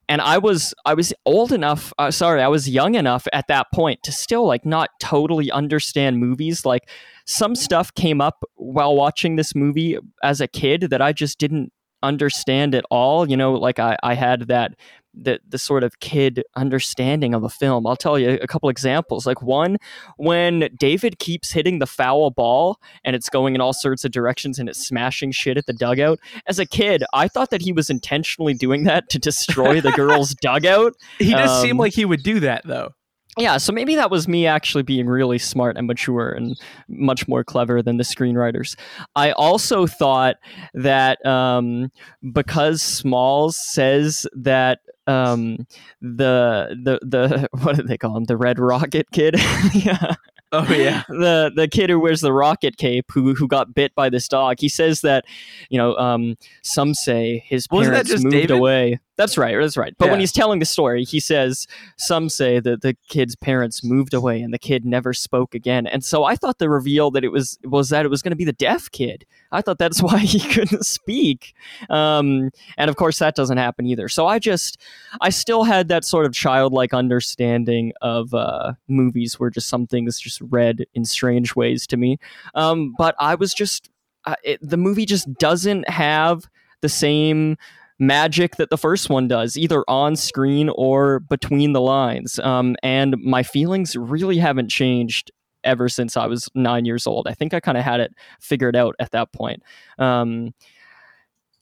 and I was, I was old enough. Uh, sorry, I was young enough at that point to still like not totally understand movies. Like some stuff came up while watching this movie as a kid that I just didn't understand at all. You know, like I, I had that the the sort of kid understanding of a film. I'll tell you a couple examples. Like one, when David keeps hitting the foul ball and it's going in all sorts of directions and it's smashing shit at the dugout. As a kid, I thought that he was intentionally doing that to destroy the girls' dugout. He does seem Um, like he would do that, though. Yeah, so maybe that was me actually being really smart and mature and much more clever than the screenwriters. I also thought that um, because Smalls says that um, the the the what do they call him? The Red Rocket Kid. yeah. Oh yeah. the the kid who wears the rocket cape who who got bit by this dog he says that you know um some say his Wasn't that parents just moved David? away that's right that's right. But when he's telling the story he says some say that the kid's parents moved away and the kid never spoke again. And so i thought the reveal that it was was that it was going to be the deaf kid. I thought that's why he couldn't speak. Um and of course that doesn't happen either. So i just i still had that sort of childlike understanding of uh movies where just some things just read in strange ways to me. Um but i was just uh, it, the movie just doesn't have the same magic that the first one does, either on screen or between the lines. Um, and my feelings really haven't changed ever since I was nine years old. I think I kind of had it figured out at that point. Um,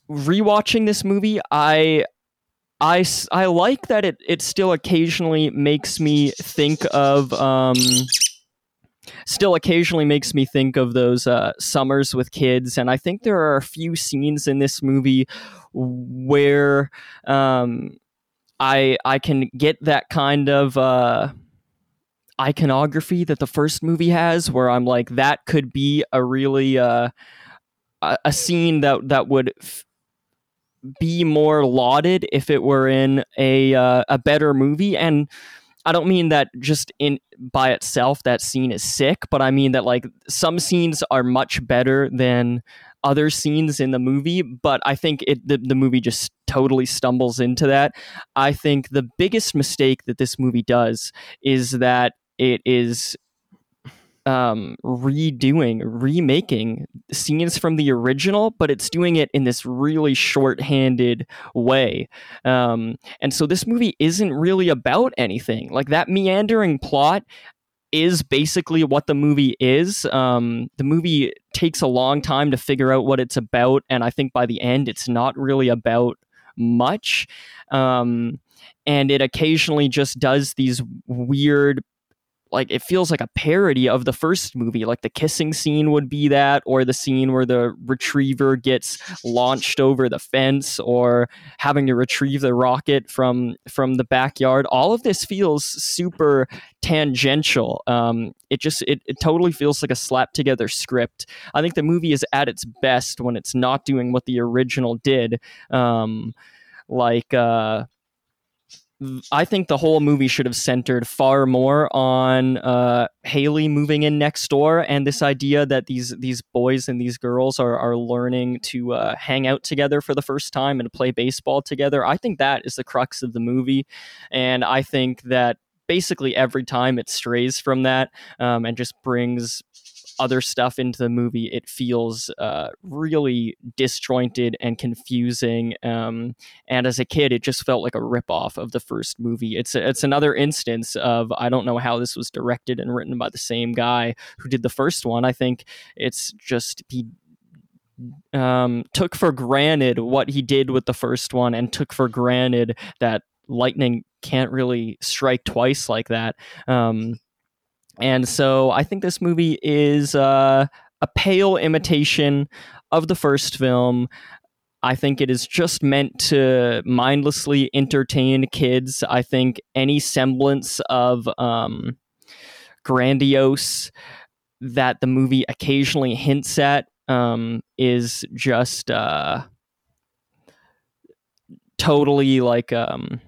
rewatching this movie, I. I, I like that it, it still occasionally makes me think of um, still occasionally makes me think of those uh, summers with kids and i think there are a few scenes in this movie where um, i i can get that kind of uh, iconography that the first movie has where i'm like that could be a really uh, a, scene that that would f- be more lauded if it were in a uh, a better movie and I don't mean that just in by itself that scene is sick, but I mean that like some scenes are much better than other scenes in the movie, but I think it the, the movie just totally stumbles into that. I think the biggest mistake that this movie does is that it is um, redoing, remaking scenes from the original, but it's doing it in this really short-handed way. Um, and so this movie isn't really about anything. Like that meandering plot is basically what the movie is. Um, the movie takes a long time to figure out what it's about, and I think by the end, it's not really about much. Um, and it occasionally just does these weird like it feels like a parody of the first movie like the kissing scene would be that or the scene where the retriever gets launched over the fence or having to retrieve the rocket from from the backyard. All of this feels super tangential. Um, it just it, it totally feels like a slap together script. I think the movie is at its best when it's not doing what the original did. Um, like uh I think the whole movie should have centered far more on uh, Haley moving in next door and this idea that these these boys and these girls are are learning to uh, hang out together for the first time and play baseball together. I think that is the crux of the movie, and I think that basically every time it strays from that um, and just brings other stuff into the movie, it feels uh, really disjointed and confusing. Um, and as a kid, it just felt like a ripoff of the first movie. It's it's another instance of I don't know how this was directed and written by the same guy who did the first one. I think it's just he um, took for granted what he did with the first one and took for granted that lightning can't really strike twice like that. Um, and so I think this movie is uh, a pale imitation of the first film. I think it is just meant to mindlessly entertain kids. I think any semblance of um, grandiose that the movie occasionally hints at um, is just uh, totally like. Um,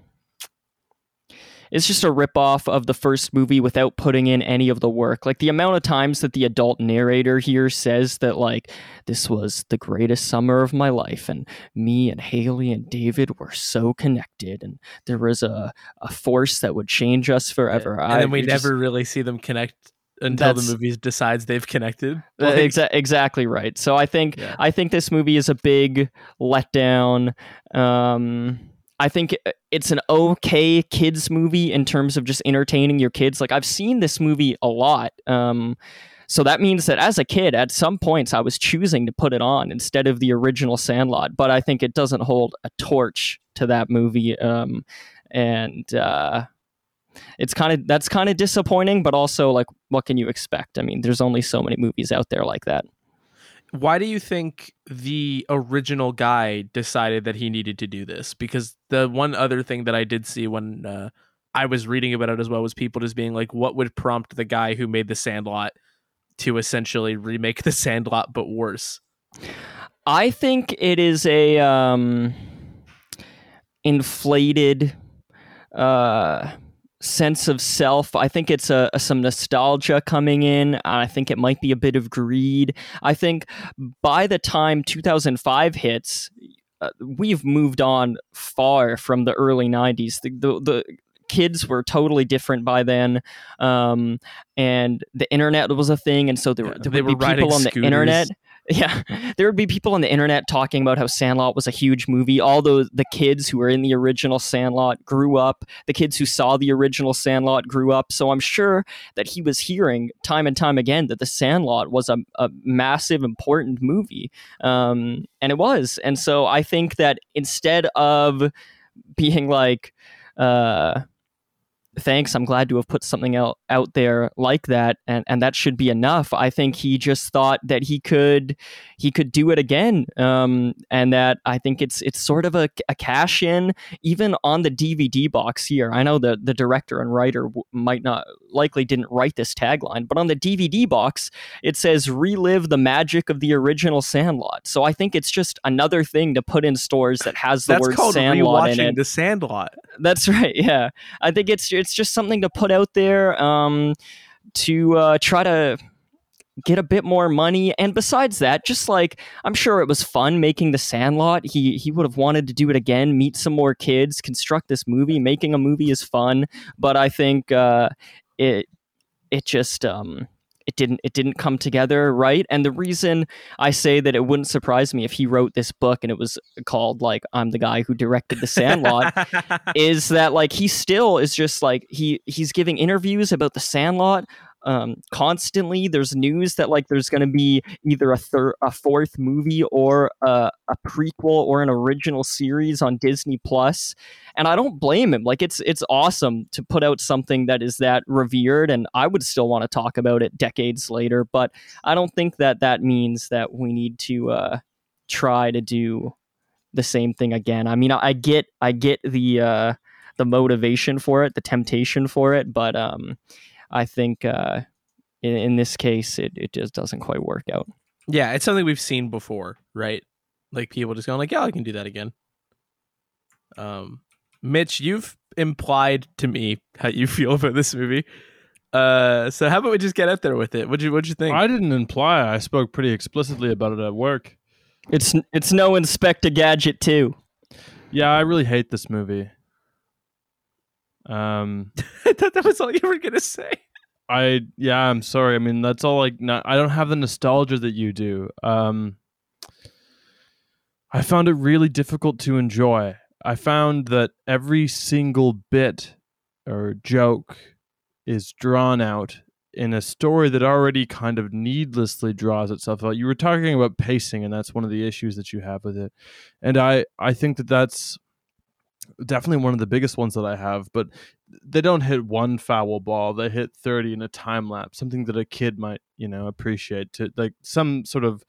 it's just a ripoff of the first movie without putting in any of the work. Like the amount of times that the adult narrator here says that like this was the greatest summer of my life and me and Haley and David were so connected and there was a, a force that would change us forever. And I, then we never just- really see them connect until the movie decides they've connected. Uh, exa- exactly right. So I think Yeah. I think this movie is a big letdown. Um, I think it's an okay kids movie in terms of just entertaining your kids. Like I've seen this movie a lot. Um, so that means that as a kid, at some points, I was choosing to put it on instead of the original Sandlot. But I think it doesn't hold a torch to that movie. Um, and uh, it's kind of that's kind of disappointing. But also, like, what can you expect? I mean, there's only so many movies out there like that. Why do you think the original guy decided that he needed to do this? Because the one other thing that I did see when uh, I was reading about it as well was people just being like, what would prompt the guy who made the Sandlot to essentially remake the Sandlot but worse? I think it is a um, inflated uh, sense of self. I think it's a, a- some nostalgia coming in. I think it might be a bit of greed. I think by the time 2005 hits, uh, we've moved on far from the early 90s. The, the, the kids were totally different by then, um, and the internet was a thing, and so there, Yeah, there would be people on the scooters. internet. Yeah, there would be people on the internet talking about how Sandlot was a huge movie. All those the kids who were in the original Sandlot grew up. The kids who saw the original Sandlot grew up. So I'm sure that he was hearing time and time again that the Sandlot was a, a massive, important movie, um, and it was. And so I think that instead of being like, uh, thanks i'm glad to have put something out, out there like that and, and that should be enough i think he just thought that he could he could do it again um, and that i think it's it's sort of a, a cash in even on the dvd box here i know the the director and writer w- might not likely didn't write this tagline but on the dvd box it says relive the magic of the original sandlot so i think it's just another thing to put in stores that has the That's word called sandlot in it the Sandlot. that's right. Yeah, I think it's it's just something to put out there um, to uh, try to get a bit more money. And besides that, just like I'm sure it was fun making the Sandlot. He he would have wanted to do it again, meet some more kids, construct this movie. Making a movie is fun, but I think uh, it it just um it didn't it didn't come together right and the reason i say that it wouldn't surprise me if he wrote this book and it was called like i'm the guy who directed the sandlot is that like he still is just like he he's giving interviews about the sandlot um, constantly there's news that like there's going to be either a third a fourth movie or a, a prequel or an original series on disney plus and i don't blame him. Like it's it's awesome to put out something that is that revered and i would still want to talk about it decades later but i don't think that that means that we need to uh, try to do the same thing again. I mean i, I get i get the uh, the motivation for it the temptation for it but um I think uh, in, in this case, it, it just doesn't quite work out. Yeah, it's something we've seen before, right? Like people just going like, "Yeah, I can do that again." Um, Mitch, you've implied to me how you feel about this movie. Uh, so how about we just get out there with it? What'd you What'd you think? I didn't imply. I spoke pretty explicitly about it at work. It's it's no Inspector Gadget too. Yeah, I really hate this movie. Um, I thought that was all you were gonna say. I yeah, I'm sorry. I mean, that's all like not I don't have the nostalgia that you do. Um I found it really difficult to enjoy. I found that every single bit or joke is drawn out in a story that already kind of needlessly draws itself out. You were talking about pacing and that's one of the issues that you have with it. And I I think that that's definitely one of the biggest ones that I have, but they don't hit one foul ball. They hit 30 in a time lapse, something that a kid might, you know, appreciate to like some sort of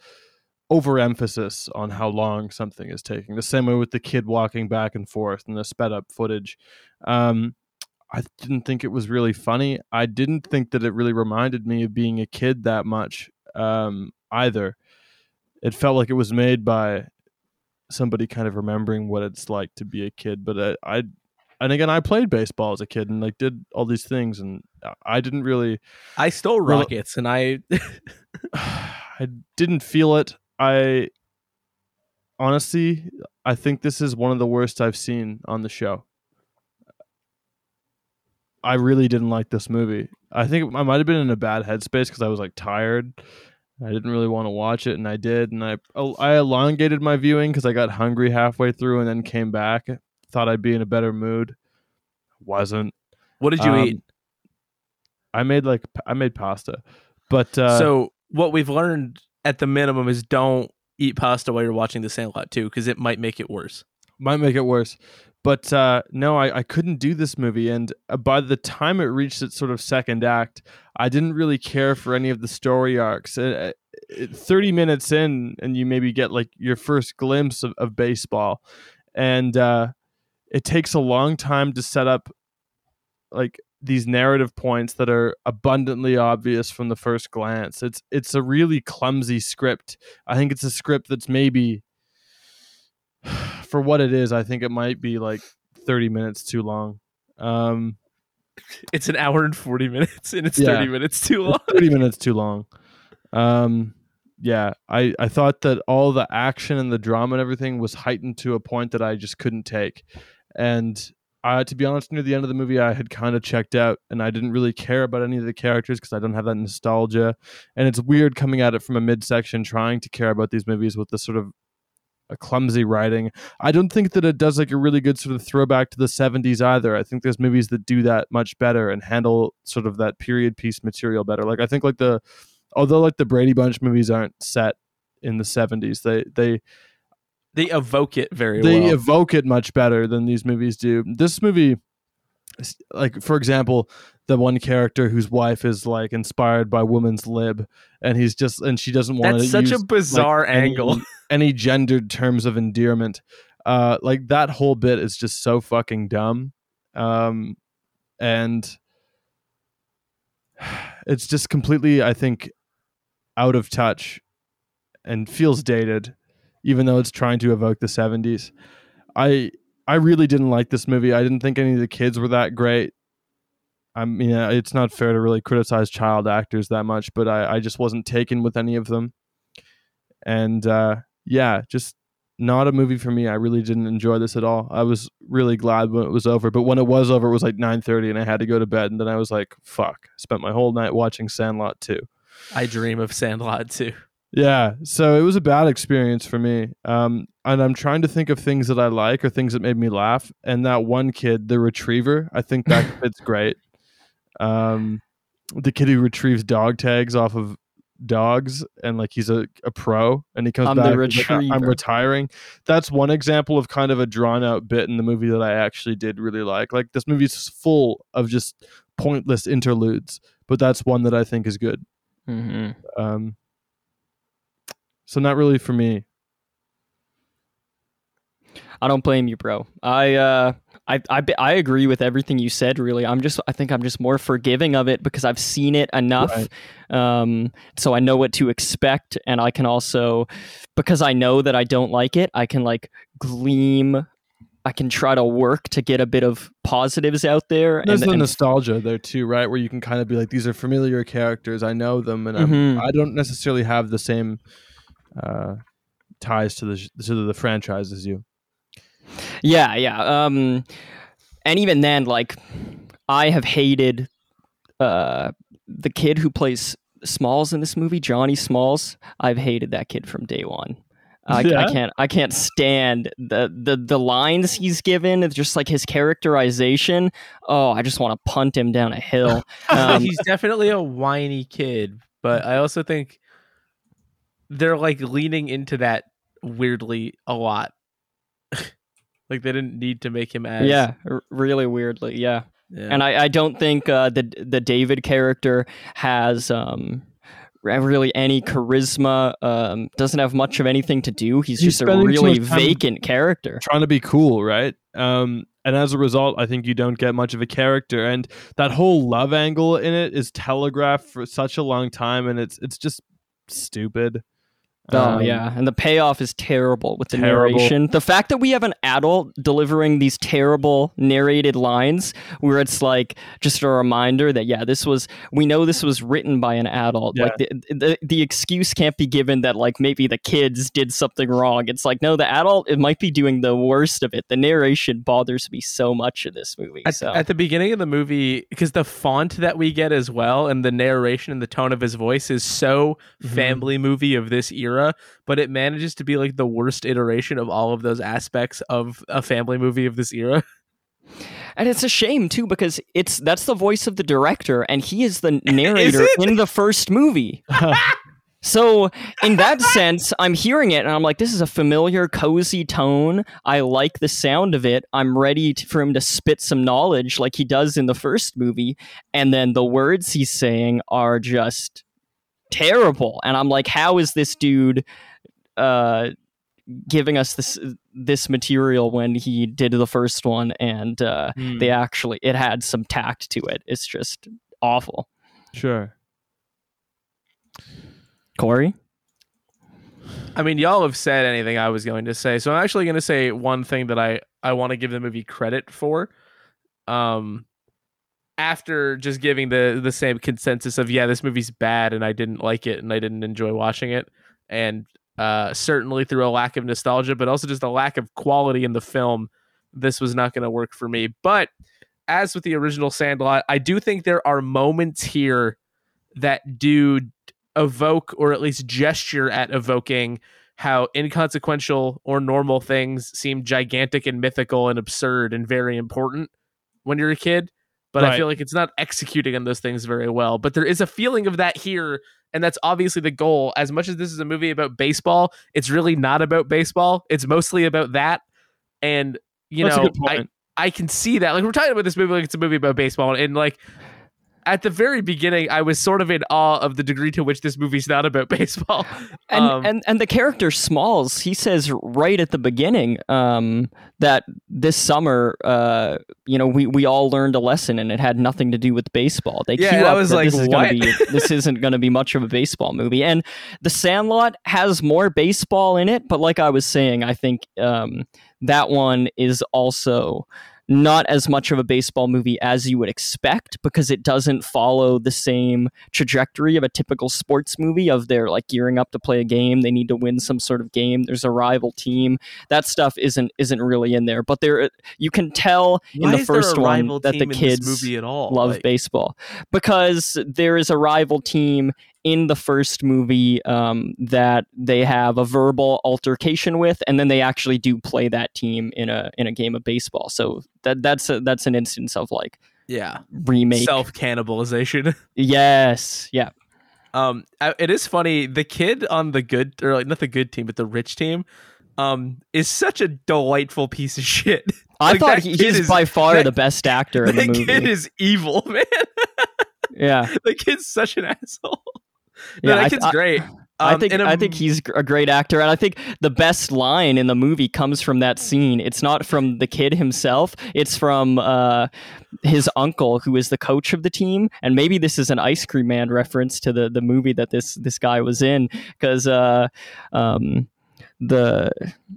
overemphasis on how long something is taking. The same way with the kid walking back and forth and the sped up footage. Um, I didn't think it was really funny. I didn't think that it really reminded me of being a kid that much um, either. It felt like it was made by somebody kind of remembering what it's like to be a kid. But I, I and again, I played baseball as a kid and like did all these things, and I didn't really. I stole rockets, and I I didn't feel it. I honestly, I think this is one of the worst I've seen on the show. I really didn't like this movie. I think I might have been in a bad headspace because I was like tired. I didn't really want to watch it, and I did, and I I elongated my viewing because I got hungry halfway through, and then came back. Thought I'd be in a better mood. Wasn't. what did you Um, eat? I made like I made pasta, but uh, so what we've learned at the minimum is don't eat pasta while you're watching The Sandlot too, because it might make it worse. might make it worse. But uh, no, I, I couldn't do this movie. And uh, by the time it reached its sort of second act, I didn't really care for any of the story arcs. Uh, uh, 30 minutes in, and you maybe get like your first glimpse of, of baseball. And uh, it takes a long time to set up like these narrative points that are abundantly obvious from the first glance. It's it's a really clumsy script. I think it's a script that's maybe for what it is, I think it might be like 30 minutes too long. Um, It's an hour and forty minutes, and it's Yeah. thirty minutes too long. 30 minutes too long. Um, yeah, I, I thought that all the action and the drama and everything was heightened to a point that I just couldn't take. And uh, to be honest, near the end of the movie, I had kind of checked out and I didn't really care about any of the characters because I don't have that nostalgia. And it's weird coming at it from a midsection, trying to care about these movies with the sort of a clumsy writing. I don't think that it does like a really good sort of throwback to the 70s either. I think there's movies that do that much better and handle sort of that period piece material better. Like I think like the although like the Brady Bunch movies aren't set in the 70s, they they They evoke it very they well. evoke it much better than these movies do. This movie like for example, the one character whose wife is like inspired by woman's lib and he's just and she doesn't want That's to such use a bizarre like, any- angle. any gendered terms of endearment. Uh, like that whole bit is just so fucking dumb, um, and it's just completely, I think, out of touch and feels dated, even though it's trying to evoke the seventies. I I really didn't like this movie. I didn't think any of the kids were that great. I mean, uh, it's not fair to really criticize child actors that much, but I, I just wasn't taken with any of them. And uh, yeah, just not a movie for me. I really didn't enjoy this at all. I was really glad when it was over, but when it was over, it was like nine thirty, and I had to go to bed. And then I was like, "Fuck!" Spent my whole night watching Sandlot too. I dream of Sandlot too. Yeah, so it was a bad experience for me. Um, and I'm trying to think of things that I like or things that made me laugh. And that one kid, the retriever, I think that kid's great. Um, the kid who retrieves dog tags off of dogs and like he's a, a pro and he comes I'm back like, "I- I'm retiring. That's one example of kind of a drawn out bit in the movie that I actually did really like. Like this movie's full of just pointless interludes, but that's one that I think is good. hmm Um, so not really for me. I don't blame you, bro. I uh, I, I I agree with everything you said. Really, I'm just I think I'm just more forgiving of it because I've seen it enough, um, so I know what to expect, and I can also because I know that I don't like it, I can like gleam. I can try to work to get a bit of positives out there. There's and, the and- nostalgia there too, right? Where you can kind of be like, these are familiar characters. I know them, and I'm, Mhm. I don't necessarily have the same uh, ties to the to the franchise as you. Yeah, yeah. Um, and even then, like, I have hated uh, the kid who plays Smalls in this movie, Johnny Smalls. I've hated that kid from day one. I, Yeah? I can't. I can't stand the, the the lines he's given. It's just like his characterization. Oh, I just want to punt him down a hill. Um, He's definitely a whiny kid, but I also think they're like leaning into that weirdly a lot. like they didn't need to make him as yeah, r- really weirdly. Yeah. yeah. and I, I don't think uh, the the David character has um, really any charisma. Um, doesn't have much of anything to do. He's, He's just a really vacant character. Trying to be cool, right? Um, and as a result, I think you don't get much of a character, and that whole love angle in it is telegraphed for such a long time, and it's it's just stupid. Oh Um, yeah, and the payoff is terrible with the terrible. narration. The fact that we have an adult delivering these terrible narrated lines, where it's like just a reminder that yeah, this was we know this was written by an adult. Yeah. Like the, the the excuse can't be given that like maybe the kids did something wrong. It's like no, the adult it might be doing the worst of it. The narration bothers me so much in this movie. At, so at the beginning of the movie, because the font that we get as well, and the narration and the tone of his voice is so Mhm. family movie of this era, but it manages to be like the worst iteration of all of those aspects of a family movie of this era. And it's a shame too because it's that's the voice of the director and he is the narrator it? in the first movie. So in that sense, I'm hearing it and I'm like, this is a familiar, cozy tone. I like the sound of it. I'm ready to, for him to spit some knowledge like he does in the first movie, and then the words he's saying are just terrible. And I'm like, how is this dude uh, giving us this this material when he did the first one and uh, Hmm. they actually it had some tact to it? It's just awful. Sure. Corey. I mean, y'all have said anything I was going to say, so I'm actually going to say one thing that I I want to give the movie credit for. Um, after just giving the the same consensus of yeah, this movie's bad and I didn't like it and I didn't enjoy watching it, and uh, certainly through a lack of nostalgia, but also just a lack of quality in the film, this was not going to work for me. But as with the original Sandlot, I do think there are moments here that do evoke or at least gesture at evoking how inconsequential or normal things seem gigantic and mythical and absurd and very important when you're a kid. But I feel like it's not executing on those things very well. But there is a feeling of that here, and that's obviously the goal. As much as this is a movie about baseball, it's really not about baseball. It's mostly about that. And you That's know. I I can see that. Like we're talking about this movie like it's a movie about baseball, and like at the very beginning, I was sort of in awe of the degree to which this movie's not about baseball. And, Um, and and the character Smalls, he says right at the beginning um, that this summer, uh, you know, we, we all learned a lesson, and it had nothing to do with baseball. They Yeah, I was like, this is what? gonna be this isn't going to be much of a baseball movie, and The Sandlot has more baseball in it, but like I was saying, I think um, that one is also not as much of a baseball movie as you would expect because it doesn't follow the same trajectory of a typical sports movie of they're like gearing up to play a game they need to win some sort of game there's a rival team. That stuff isn't isn't really in there but there you can tell Why in the is there a first one that the team in this kids movie at all? love Like, baseball because there is a rival team in the first movie um, that they have a verbal altercation with, and then they actually do play that team in a in a game of baseball. So that that's a, that's an instance of like yeah remake. self cannibalization yes, yeah. Um, it is funny. The kid on the good, or like not the good team, but the rich team, um, is such a delightful piece of shit. I Like, thought he, he's is- by far that- the best actor in the movie. kid is evil, man. yeah, the kid's such an asshole. Yeah. that I- kid's I- great. I Um, think and, I think he's a great actor, and I think the best line in the movie comes from that scene. It's not from the kid himself; it's from uh, his uncle, who is the coach of the team. And maybe this is an Ice Cream Man reference to the the movie that this this guy was in, because uh, um, the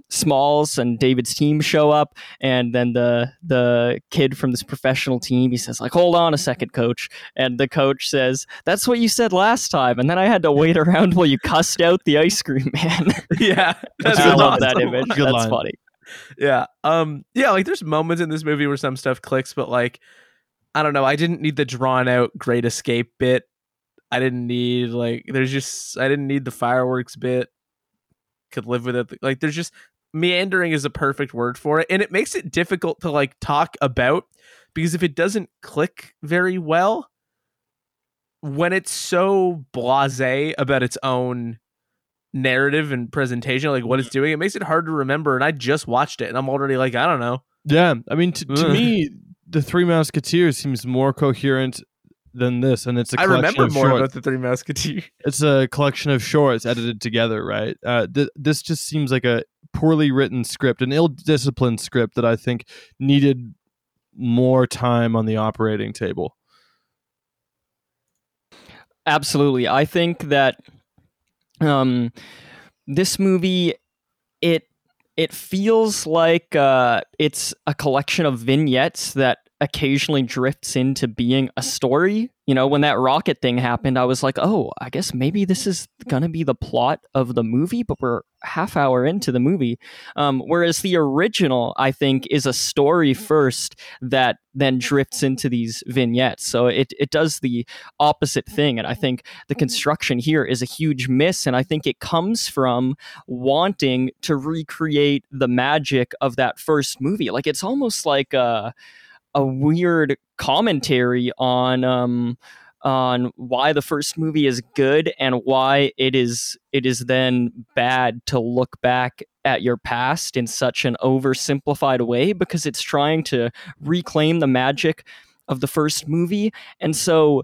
Smalls and David's team show up, and then the the kid from this professional team he says like, "Hold on a second, coach," and the coach says, "That's what you said last time," and then I had to wait around while you cussed out the ice cream man. yeah, That's I a good love line. that image. Good That's line. funny. Yeah. Um yeah, like there's moments in this movie where some stuff clicks, but like I don't know, I didn't need the drawn out great escape bit. I didn't need like there's just I didn't need the fireworks bit. Could live with it. Like there's just meandering is a perfect word for it and it makes it difficult to like talk about because if it doesn't click very well when it's so blasé about its own narrative and presentation, like what it's mm. doing, it makes it hard to remember. And I just watched it, and I'm already like, I don't know. Yeah, I mean, t- to me, the Three Musketeers seems more coherent than this, and it's a I collection remember of more shorts. about the Three Musketeers. It's a collection of shorts edited together, right? Uh, th- this just seems like a poorly written script, an ill-disciplined script that I think needed more time on the operating table. Absolutely. I think that um, this movie it it feels like uh, it's a collection of vignettes that occasionally drifts into being a story. You know, when that rocket thing happened, I was like, "Oh, I guess maybe this is going to be the plot of the movie." But we're half hour into the movie, um, whereas the original, I think, is a story first that then drifts into these vignettes. So it it does the opposite thing, and I think the construction here is a huge miss, and I think it comes from wanting to recreate the magic of that first movie. Like it's almost like a a weird commentary on um on why the first movie is good and why it is it is then bad to look back at your past in such an oversimplified way because it's trying to reclaim the magic of the first movie. And so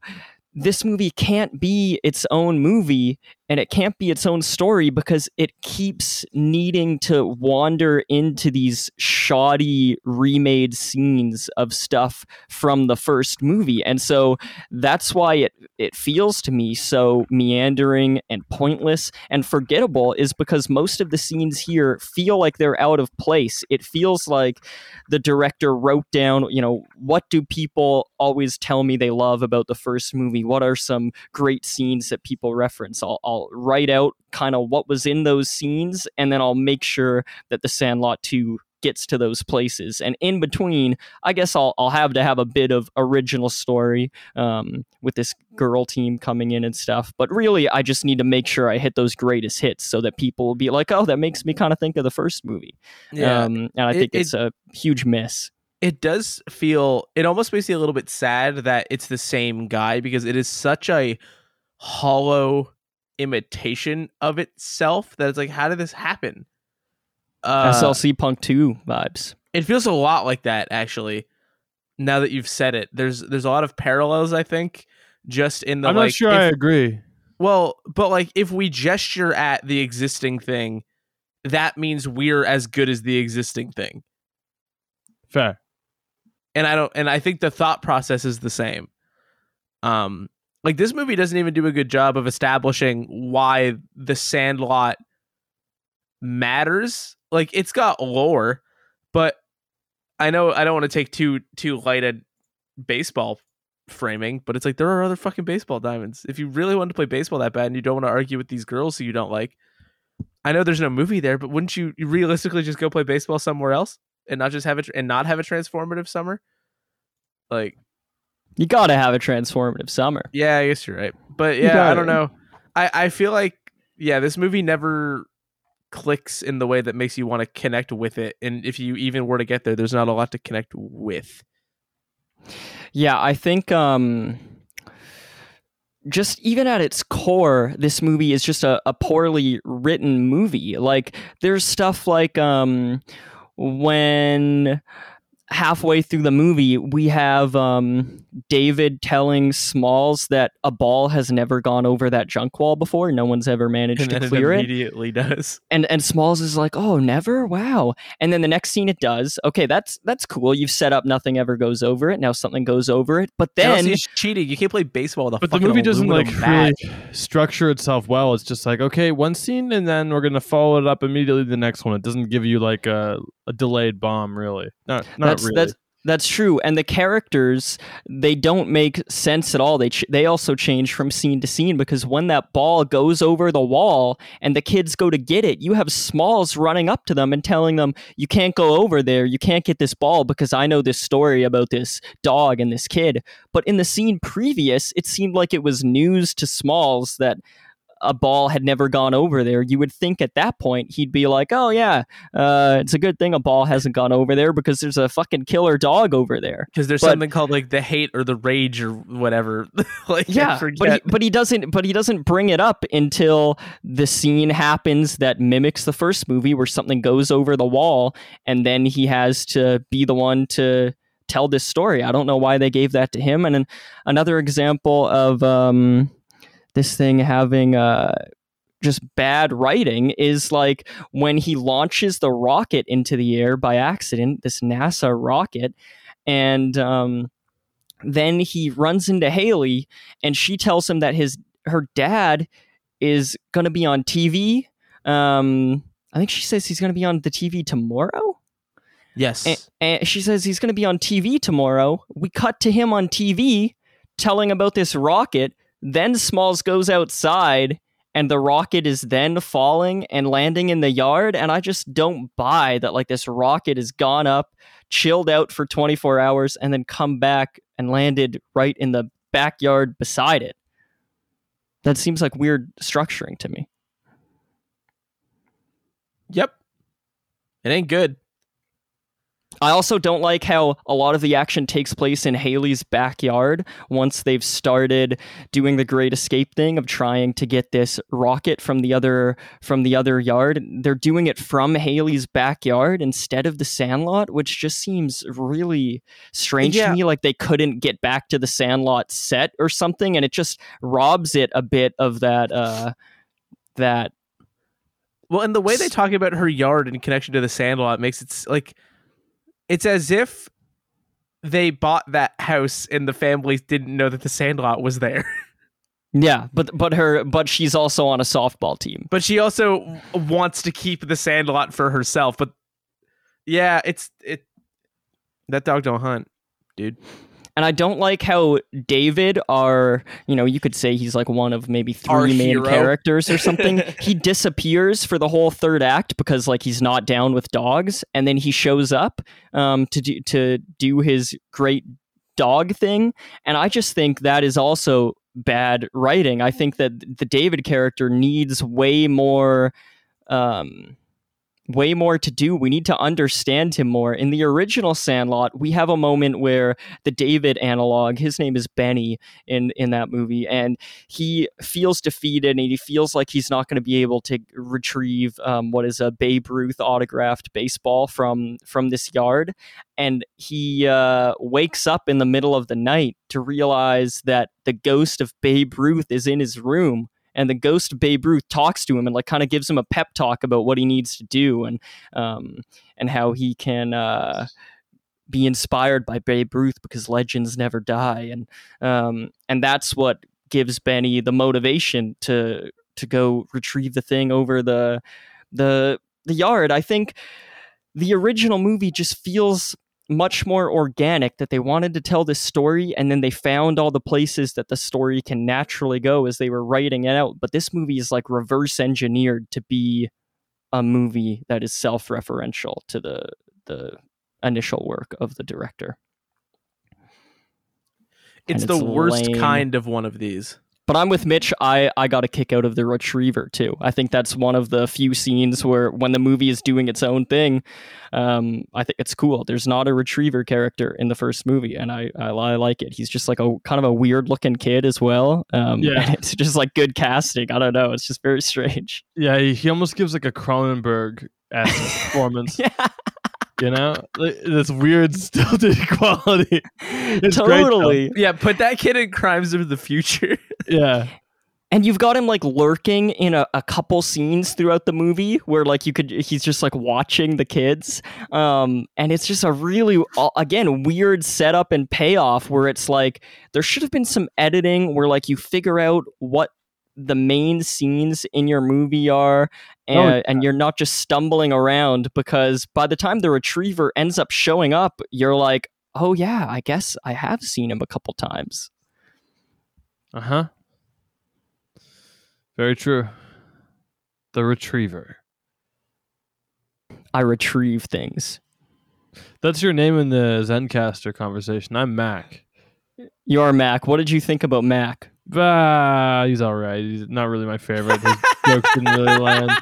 this movie can't be its own movie and it can't be its own story because it keeps needing to wander into these shoddy remade scenes of stuff from the first movie. And so that's why it it feels to me so meandering and pointless and forgettable is because most of the scenes here feel like they're out of place. It feels like the director wrote down you know what do people always tell me they love about the first movie? What are some great scenes that people reference? I'll, I'll write out kind of what was in those scenes and then i'll make sure that the sandlot 2 gets to those places. And in between i guess i'll, I'll have to have a bit of original story um, with this girl team coming in and stuff. But really i just need to make sure i hit those greatest hits so that people will be like oh that makes me kind of think of the first movie. Um, and i think it- it's a huge miss. It does feel it almost makes you a little bit sad that it's the same guy because it is such a hollow imitation of itself that it's like how did this happen uh, slc punk 2 vibes it feels a lot like that actually now that you've said it there's there's a lot of parallels i think just in the I'm like not sure if- I agree. well but like if we gesture at the existing thing that means we're as good as the existing thing Fair. and I don't and I think the thought process is the same. Um like this movie doesn't even do a good job of establishing why the Sandlot matters. Like it's got lore, but I know I don't want to take too too light at baseball framing, but it's like there are other fucking baseball diamonds. If you really want to play baseball that bad and you don't want to argue with these girls who you don't like, I know there's no movie there, but wouldn't you realistically just go play baseball somewhere else and not just have it and not have a transformative summer? Like, You got to have a transformative summer. yeah, I guess you're right, but yeah, I don't know. I I feel like yeah, this movie never clicks in the way that makes you want to connect with it, and if you even were to get there, there's not a lot to connect with. Yeah, I think um just even at its core, this movie is just a, a poorly written movie. Like there's stuff like um when halfway through the movie we have um David telling Smalls that a ball has never gone over that junk wall before. No one's ever managed And to then it clear it. immediately does. and and Smalls is like, "Oh, never? Wow!" And then the next scene, it does. Okay, that's that's cool. You've set up nothing ever goes over it. Now something goes over it. But And also, then, he's cheating. You can't play baseball with a But the movie doesn't like bat. really structure itself well. It's just like okay, one scene and then we're gonna follow it up immediately the next one. It doesn't give you like a, a delayed bomb really. Not not that's really. that's that's true. And the characters, they don't make sense at all. They ch- they also change from scene to scene because when that ball goes over the wall and the kids go to get it, you have Smalls running up to them and telling them, "You can't go over there. You can't get this ball because I know this story about this dog and this kid." But in the scene previous, it seemed like it was news to Smalls that a ball had never gone over there. You would think at that point he'd be like, "Oh yeah, uh, it's a good thing a ball hasn't gone over there because there's a fucking killer dog over there." because there's But- something called like the hate or the rage or whatever. like Yeah, but he, but he doesn't. But he doesn't bring it up until the scene happens that mimics the first movie, where something goes over the wall, and then he has to be the one to tell this story. I don't know why they gave that to him. And then another example of um, this thing having uh, just bad writing is like when he launches the rocket into the air by accident, this NASA rocket, and um, then he runs into Haley, and she tells him that his her dad is going to be on TV. Um, I think she says he's going to be on the TV tomorrow. yes, And, and she says he's going to be on TV tomorrow. We cut to him on TV telling about this rocket. Then Smalls goes outside and the rocket is then falling and landing in the yard. And I just don't buy that, like, this rocket has gone up, chilled out for 24 hours, and then come back and landed right in the backyard beside it. That seems like weird structuring to me. yep. It ain't good. I also don't like how a lot of the action takes place in Haley's backyard once they've started doing the great escape thing of trying to get this rocket from the other from the other yard. They're doing it from Haley's backyard instead of the sandlot, which just seems really strange Yeah. to me like they couldn't get back to the sandlot set or something and it just robs it a bit of that uh that Well, and the way they talk about her yard in connection to the Sandlot makes it like it's as if they bought that house and the families didn't know that the Sandlot was there. yeah, but but her but she's also on a softball team. but she also wants to keep the Sandlot for herself. But yeah, it's it. That dog don't hunt, dude. And I don't like how David, our, you know, you could say he's like one of maybe Our three main hero. characters or something. he disappears for the whole third act because like he's not down with dogs, and then he shows up um, to do to do his great dog thing. And I just think that is also bad writing. I think that the David character needs way more. Um, way more to do. We need to understand him more. In the original Sandlot, we have a moment where the David analog, his name is Benny in in that movie, and he feels defeated and he feels like he's not going to be able to retrieve um, what is a Babe Ruth autographed baseball from from this yard, and he uh, wakes up in the middle of the night to realize that the ghost of Babe Ruth is in his room and the ghost Babe Ruth talks to him and like kind of gives him a pep talk about what he needs to do and um and how he can uh be inspired by Babe Ruth because legends never die and um and that's what gives Benny the motivation to to go retrieve the thing over the the the yard. I think the original movie just feels much more organic that they wanted to tell this story and then they found all the places that the story can naturally go as they were writing it out. But this movie is like reverse engineered to be a movie that is self-referential to the the initial work of the director. It's And the it's worst kind of one of these. But I'm with Mitch. I, I got a kick out of the retriever too. I think that's one of the few scenes where when the movie is doing its own thing, um, I think it's cool. There's not a retriever character in the first movie, and I, I, I like it. He's just like a kind of a weird looking kid as well. Um, Yeah. it's just like good casting. I don't know. It's just very strange. Yeah, he, he almost gives like a Cronenberg esque performance. Yeah, You know, this weird stilted quality. It's totally. Yeah, put that kid in Crimes of the Future. yeah, And you've got him like lurking in a, a couple scenes throughout the movie where like you could he's just like watching the kids. Um and it's just a really again weird setup and payoff where it's like there should have been some editing where like you figure out what the main scenes in your movie are and, Oh, and you're not just stumbling around because by the time the retriever ends up showing up you're like oh yeah i guess i have seen him a couple times uh huh. Very true. The retriever. i retrieve things That's your name in the Zencastr conversation. I'm Mac. You're Mac. What did you think about Mac? Ah, he's all right. He's not really my favorite. His jokes didn't really land.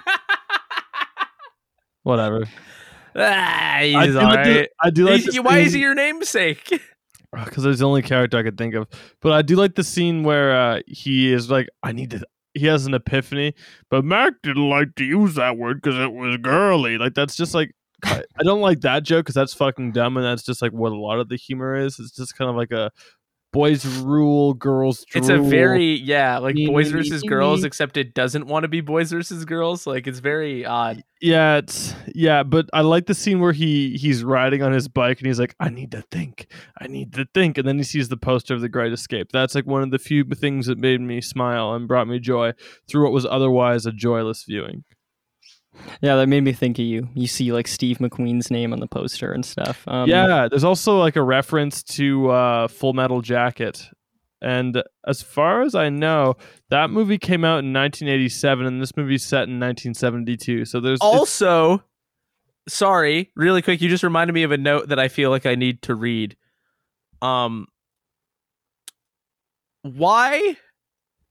Whatever. ah, he's I do all the- I do like. He's- why is he your namesake? because it's the only character I could think of. But I do like the scene where uh, he is like, I need to. He has an epiphany, but Mac didn't like to use that word because it was girly. Like that's just like I I don't like that joke because that's fucking dumb, and that's just like what a lot of the humor is. It's just kind of like a boys rule, girls. It's a very yeah, like boys versus girls, except it doesn't want to be boys versus girls. Like it's very odd. yeah, it's yeah, but I like the scene where he he's riding on his bike and he's like, I need to think, I need to think, and then he sees the poster of the Great Escape. That's like one of the few things that made me smile and brought me joy through what was otherwise a joyless viewing. Yeah, that made me think of you. You see like Steve McQueen's name on the poster and stuff. Um, yeah, there's also like a reference to uh, Full Metal Jacket. And as far as I know, that movie came out in 1987, and this movie's set in 1972. So there's Also, sorry, really quick, you just reminded me of a note that I feel like I need to read. Um why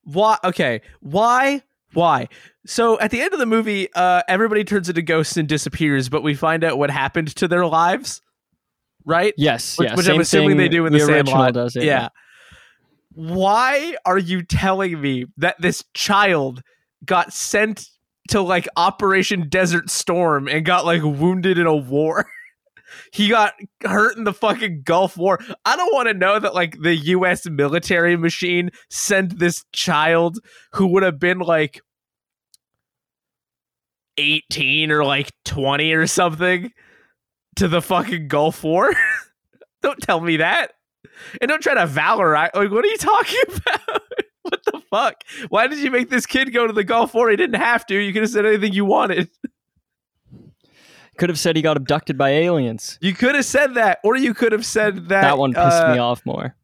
why okay, why why? So at the end of the movie, uh everybody turns into ghosts and disappears, but we find out what happened to their lives. Right? Yes. Which, yeah. which same I'm assuming they do in the, original Sandlot. does it. yeah. Why are you telling me that this child got sent to like Operation Desert Storm and got like wounded in a war? he got hurt in the fucking Gulf War. I don't want to know that like the US military machine sent this child who would have been like 18 or like 20 or something to the fucking Gulf War. don't tell me that. And don't try to valorize. Like, what are you talking about? what the fuck? Why did you make this kid go to the Gulf War? He didn't have to. You could have said anything you wanted. Could have said he got abducted by aliens. You could have said that, or you could have said that. That one pissed uh, me off more.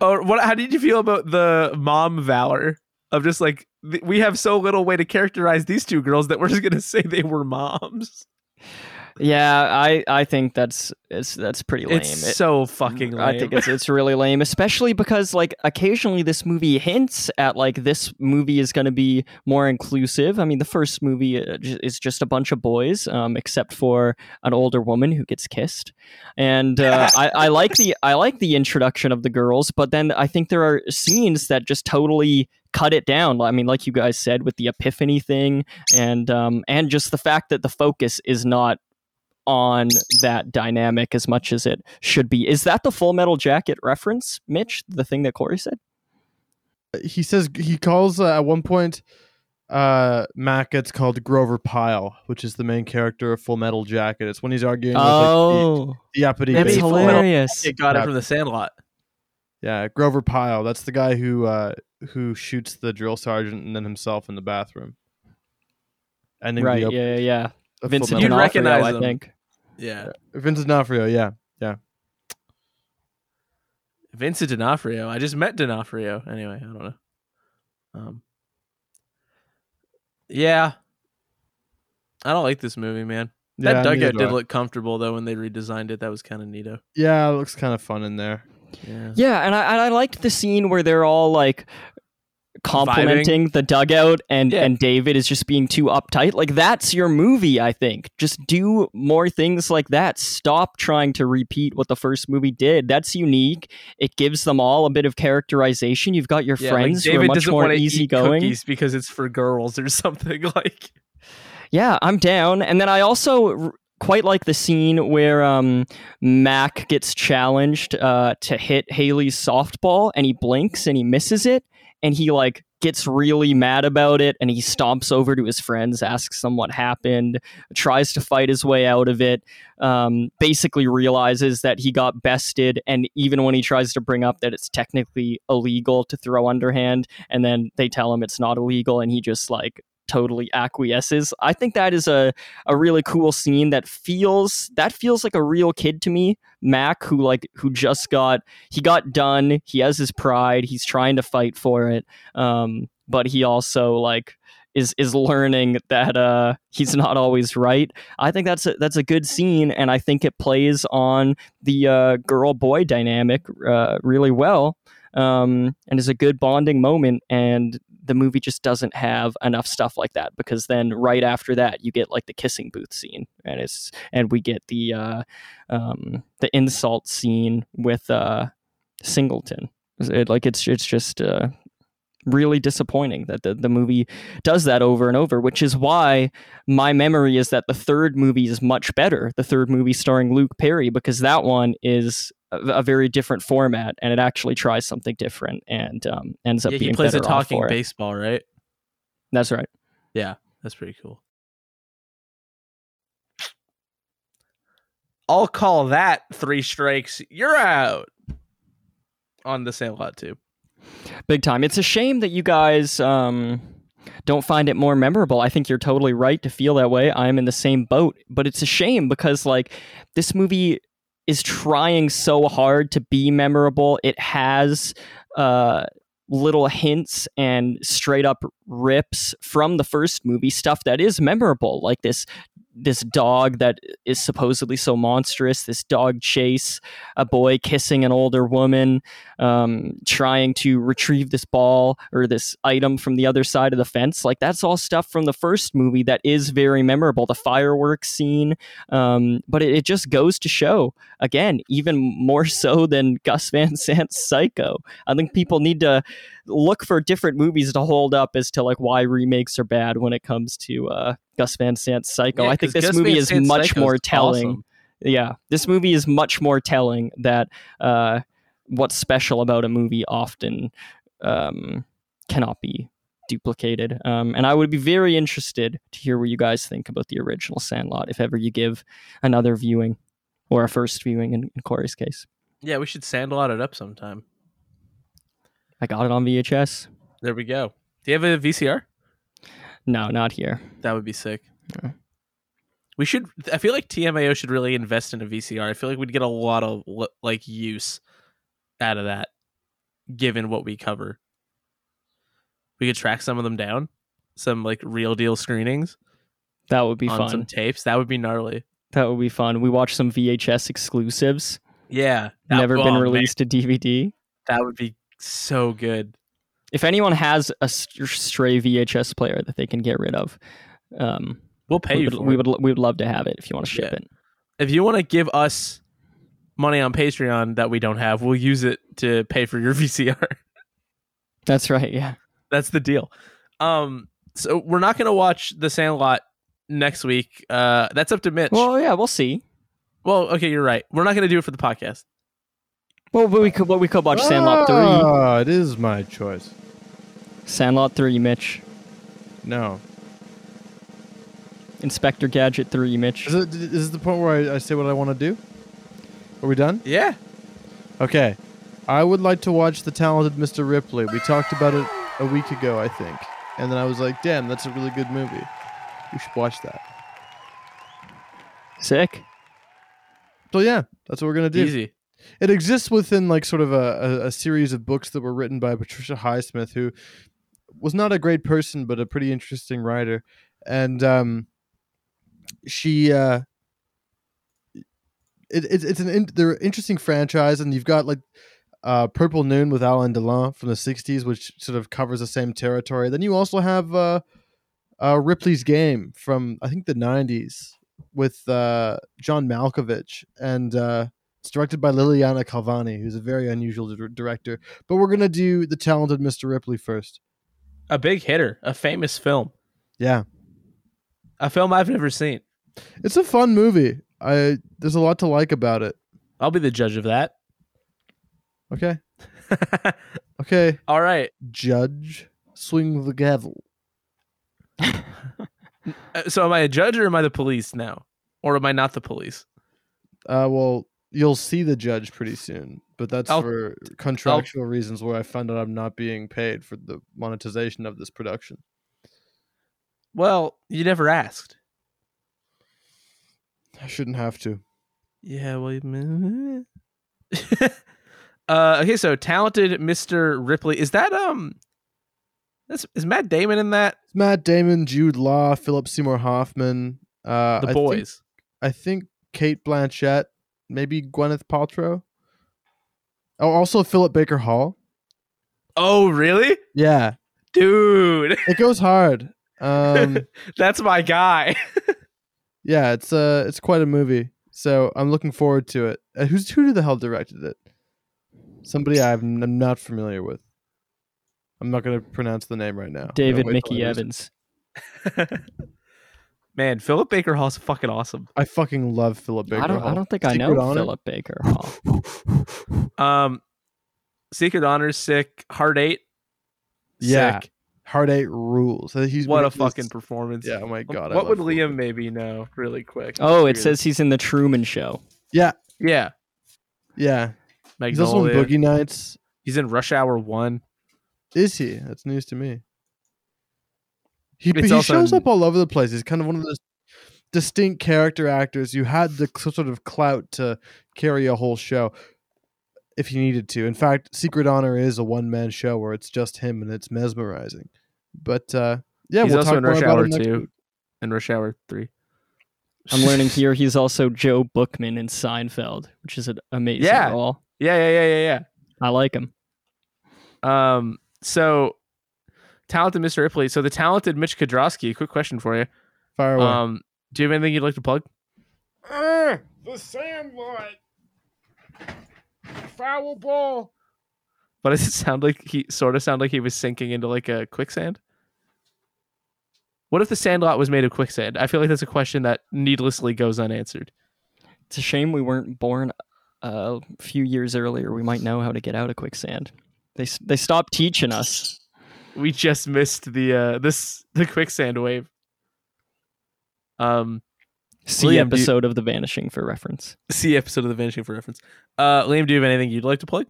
Or what? How did you feel about the mom valor of just like th- we have so little way to characterize these two girls that we're just gonna say they were moms. Yeah, I, I think that's it's that's pretty lame. It's It- so fucking lame. I think it's it's really lame, especially because like occasionally this movie hints at like this movie is going to be more inclusive. I mean, the first movie uh, is just a bunch of boys, um, except for an older woman who gets kissed, and uh, I, I like the I like the introduction of the girls, but then I think there are scenes that just totally cut it down. I mean, like you guys said with the epiphany thing, and um, and just the fact that the focus is not on that dynamic as much as it should be. Is that the Full Metal Jacket reference, Mitch? The thing that Corey said? he says he calls uh, at one point uh Mac gets called Grover Pyle, which is the main character of Full Metal Jacket. It's when he's arguing with Oh, like, the, the uppity Maybe that's baseball- Full Metal hilarious. It got it from the Sandlot. Yeah, Grover Pyle. That's the guy who uh who shoots the drill sergeant and then himself in the bathroom. Ending Right, the yeah, yeah, yeah. of Full Vincent You'd Metal- D'Onofrio, recognize I think. Yeah. Vincent D'Onofrio, yeah. Yeah. Vincent D'Onofrio. I just met D'Onofrio. Anyway, I don't know. Um, yeah, I don't like this movie, man. That Yeah, neither dugout did look comfortable though when they redesigned it. That was kind of neato. Yeah, it looks kind of fun in there. Yeah. Yeah, and I and I liked the scene where they're all like complimenting the dugout and Yeah. and David is just being too uptight. Like that's your movie, I think. Just do more things like that. Stop trying to repeat what the first movie did. That's unique. It gives them all a bit of characterization. You've got your Yeah, like friends who are David much more want to eat easygoing. cookies because it's for girls or something like. Yeah, I'm down. And then I also r- quite like the scene where um, Mac gets challenged uh, to hit Haley's softball, and he blinks and he misses it, and he like gets really mad about it, and he stomps over to his friends, asks them what happened, tries to fight his way out of it. Um, basically realizes that he got bested, and even when he tries to bring up that it's technically illegal to throw underhand, and then they tell him it's not illegal, and he just like totally acquiesces. I think that is a, a really cool scene that feels that feels like a real kid to me. Mac, who like who just got he got done. He has his pride. He's trying to fight for it. Um, but he also like is is learning that uh he's not always right. I think that's a that's a good scene, and I think it plays on the uh, girl boy dynamic uh, really well. Um, and is a good bonding moment, and the movie just doesn't have enough stuff like that because then right after that you get like the kissing booth scene and it's and we get the uh um the insult scene with uh singleton. It, like it's it's just uh really disappointing that the, the movie does that over and over which is why my memory is that the third movie is much better. The third movie starring luke perry because that one is a, a very different format and it actually tries something different and um, ends up Yeah, being he plays a talking baseball, right? That's right. Yeah, that's pretty cool. I'll call that three strikes. You're out on the same Sandlot too. Big time. It's a shame that you guys um, don't find it more memorable. I think you're totally right to feel that way. I'm in the same boat, but it's a shame because like this movie is trying so hard to be memorable. It has uh, little hints and straight up rips from the first movie stuff that is memorable, like this this dog that is supposedly so monstrous, this dog chase, a boy kissing an older woman, um, trying to retrieve this ball or this item from the other side of the fence. Like that's all stuff from the first movie that is very memorable. The fireworks scene, um, but it, it just goes to show again, even more so than Gus Van Sant's Psycho. I think people need to look for different movies to hold up as to like why remakes are bad when it comes to uh, Gus Van Sant's Psycho. Yeah, I think this Gus movie Van is Sant's much more telling awesome. yeah this movie is much more telling that uh, what's special about a movie often um, cannot be duplicated um, and i would be very interested to hear what you guys think about the original sandlot if ever you give another viewing or a first viewing in, in corey's case Yeah, we should Sandlot it up sometime. i got it on vhs There we go. Do you have a VCR? No not here That would be sick. Yeah. We should. I feel like TMAO should really invest in a VCR. I feel like we'd get a lot of like use out of that, given what we cover. We could track some of them down, some like real deal screenings that would be on fun some tapes. That would be gnarly. that would be fun we watched some vhs exclusives Yeah, that- never oh, been man, released to dvd that would be so good. If anyone has a stray VHS player that they can get rid of, um, We'll pay we you would, for we it. would we would love to have it if you want to ship Yeah. it. If you want to give us money on Patreon that we don't have, we'll use it to pay for your VCR. That's right. Yeah. That's the deal. Um, so we're not gonna watch The Sandlot next week. Uh, that's up to Mitch. Well, Well, yeah, we'll see. Well, okay, you're right. We're not gonna do it for the podcast. Well, but we could well, we could watch Sandlot three, Ah, it is my choice. Sandlot three, Mitch, No. Inspector Gadget three, Mitch. Is it is it the point where I, I say what I want to do? Are we done? Yeah. Okay. I would like to watch The Talented Mr. Ripley. We talked about it a week ago, I think. And then I was like, damn, that's a really good movie. We should watch that. Sick. So yeah, that's what we're gonna do. Easy. It exists within like sort of a, a, a series of books that were written by Patricia Highsmith, who was not a great person but a pretty interesting writer, and um, she uh, it, it, it's an in, they're interesting franchise, and you've got like uh, Purple Noon with Alain Delon from the '60s, which sort of covers the same territory. Then you also have uh, uh, Ripley's Game from I think the '90s with uh, John Malkovich, and uh, it's directed by Liliana Cavani, who's a very unusual dir- director. But we're gonna do the talented Mr. Ripley first. A big hitter, a famous film, Yeah, a film I've never seen. it's a fun movie. I there's a lot to like about it. I'll be the judge of that. Okay, okay, All right. Judge, swing the gavel. Uh, So am I a judge or am I the police now? Or am I not the police? Uh, well, you'll see the judge pretty soon, but that's I'll- for contractual reasons where I found out I'm not being paid for the monetization of this production. Well, you never asked. I shouldn't have to. Yeah, well, you- uh, okay, so talented Mr. Ripley. Is that um that's is Matt Damon in that? It's Matt Damon, Jude Law, Philip Seymour Hoffman, uh, The I boys. Think, I think Cate Blanchett, maybe Gwyneth Paltrow. Oh, also Philip Baker Hall. oh, really? Yeah, Dude, it goes hard. Um, that's my guy. yeah, it's uh, it's quite a movie. So I'm looking forward to it. Uh, who's who the hell directed it? Somebody I'm, I'm not familiar with. I'm not going to pronounce the name right now. David Mickey Evans. Man, Philip Baker Hall's fucking awesome. I fucking love Philip Baker I don't. Hall. I don't think I know Honor? Philip Baker Hall. Um Secret Honors sick. Hard Eight. Yeah. Sick. Hard Eight rules. He's What a made this- fucking performance. Yeah, oh my god. What would love Philip Liam maybe know really quick? Oh, it says he's in the Truman Show. Yeah. Yeah. yeah He's also in Magnolia. Boogie Nights. He's in Rush Hour One. Is he? That's news to me. He, he also shows up all over the place. He's kind of one of those distinct character actors. You had the sort of clout to carry a whole show if you needed to. In fact, Secret Honor is a one man show where it's just him and it's mesmerizing. But uh, yeah, He's we'll also talk in more Rush about Hour him Two and Rush Hour Three. I'm learning here he's also Joe Bookman in Seinfeld, which is an amazing Yeah. role. Yeah, yeah, yeah, yeah, yeah. I like him. Um, so talented Mr. Ripley. So the talented Mitch Kodrowski. Quick question for you. Fire away. Um, do you have anything you'd like to plug? the Sandlot. Foul ball. But does it sound like he sort of sound like he was sinking into like a quicksand? What if the Sandlot was made of quicksand? I feel like that's a question that needlessly goes unanswered. It's a shame we weren't born a few years earlier. We might know how to get out of quicksand. They they stopped teaching us. We just missed the uh this the quicksand wave. Um, See Liam, do you- episode of The Vanishing for reference. see episode of the Vanishing for reference. Uh, Liam, do you have anything you'd like to plug?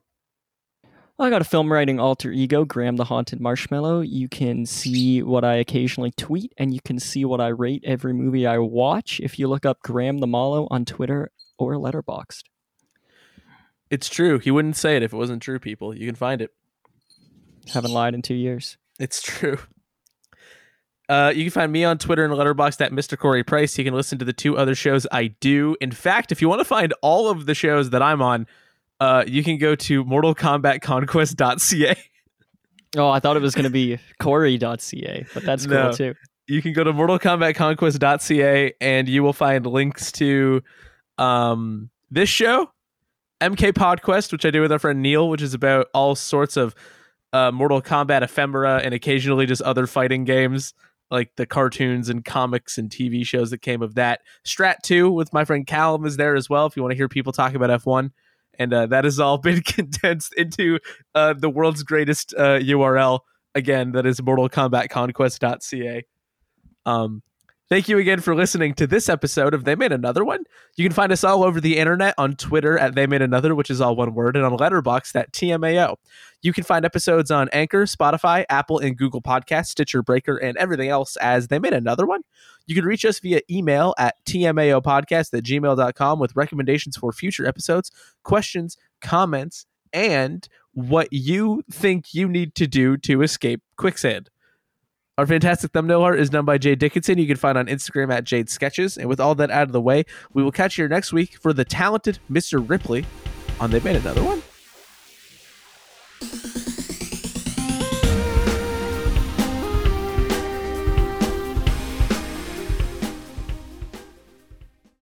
I got a film writing alter ego, Graham the Haunted Marshmallow. You can see what I occasionally tweet, and you can see what I rate every movie I watch if you look up Graham the Mallow on Twitter or Letterboxd. It's true. He wouldn't say it if it wasn't true. People, you can find it. Haven't lied in two years. It's true. Uh, you can find me on Twitter and Letterboxd at Mr. Corey Price. You can listen to the two other shows I do. In fact, if you want to find all of the shows that I'm on, uh, you can go to MortalKombatConquest.ca. Oh, I thought it was going to be Corey.ca, but that's cool No. too. You can go to MortalKombatConquest.ca and you will find links to um, this show, MK Podquest, which I do with our friend Neil, which is about all sorts of uh, Mortal Kombat ephemera and occasionally just other fighting games, like the cartoons and comics and TV shows that came of that. Strat 2 with my friend Callum is there as well if you want to hear people talk about F1. And uh, that has all been condensed into uh, the world's greatest uh, URL. Again, that is mortalkombatconquest.ca. Um, Thank you again for listening to this episode of They Made Another One. You can find us all over the internet on Twitter at They Made Another, which is all one word, and on Letterboxd at TMAO. You can find episodes on Anchor, Spotify, Apple, and Google Podcasts, Stitcher Breaker, and everything else as They Made Another One. You can reach us via email at tmaopodcast at gmail.com with recommendations for future episodes, questions, comments, and what you think you need to do to escape quicksand. Our fantastic thumbnail art is done by Jade Dickinson. You can find on Instagram at Jade Sketches. And with all that out of the way, we will catch you next week for the talented Mr. Ripley on They Made Another One.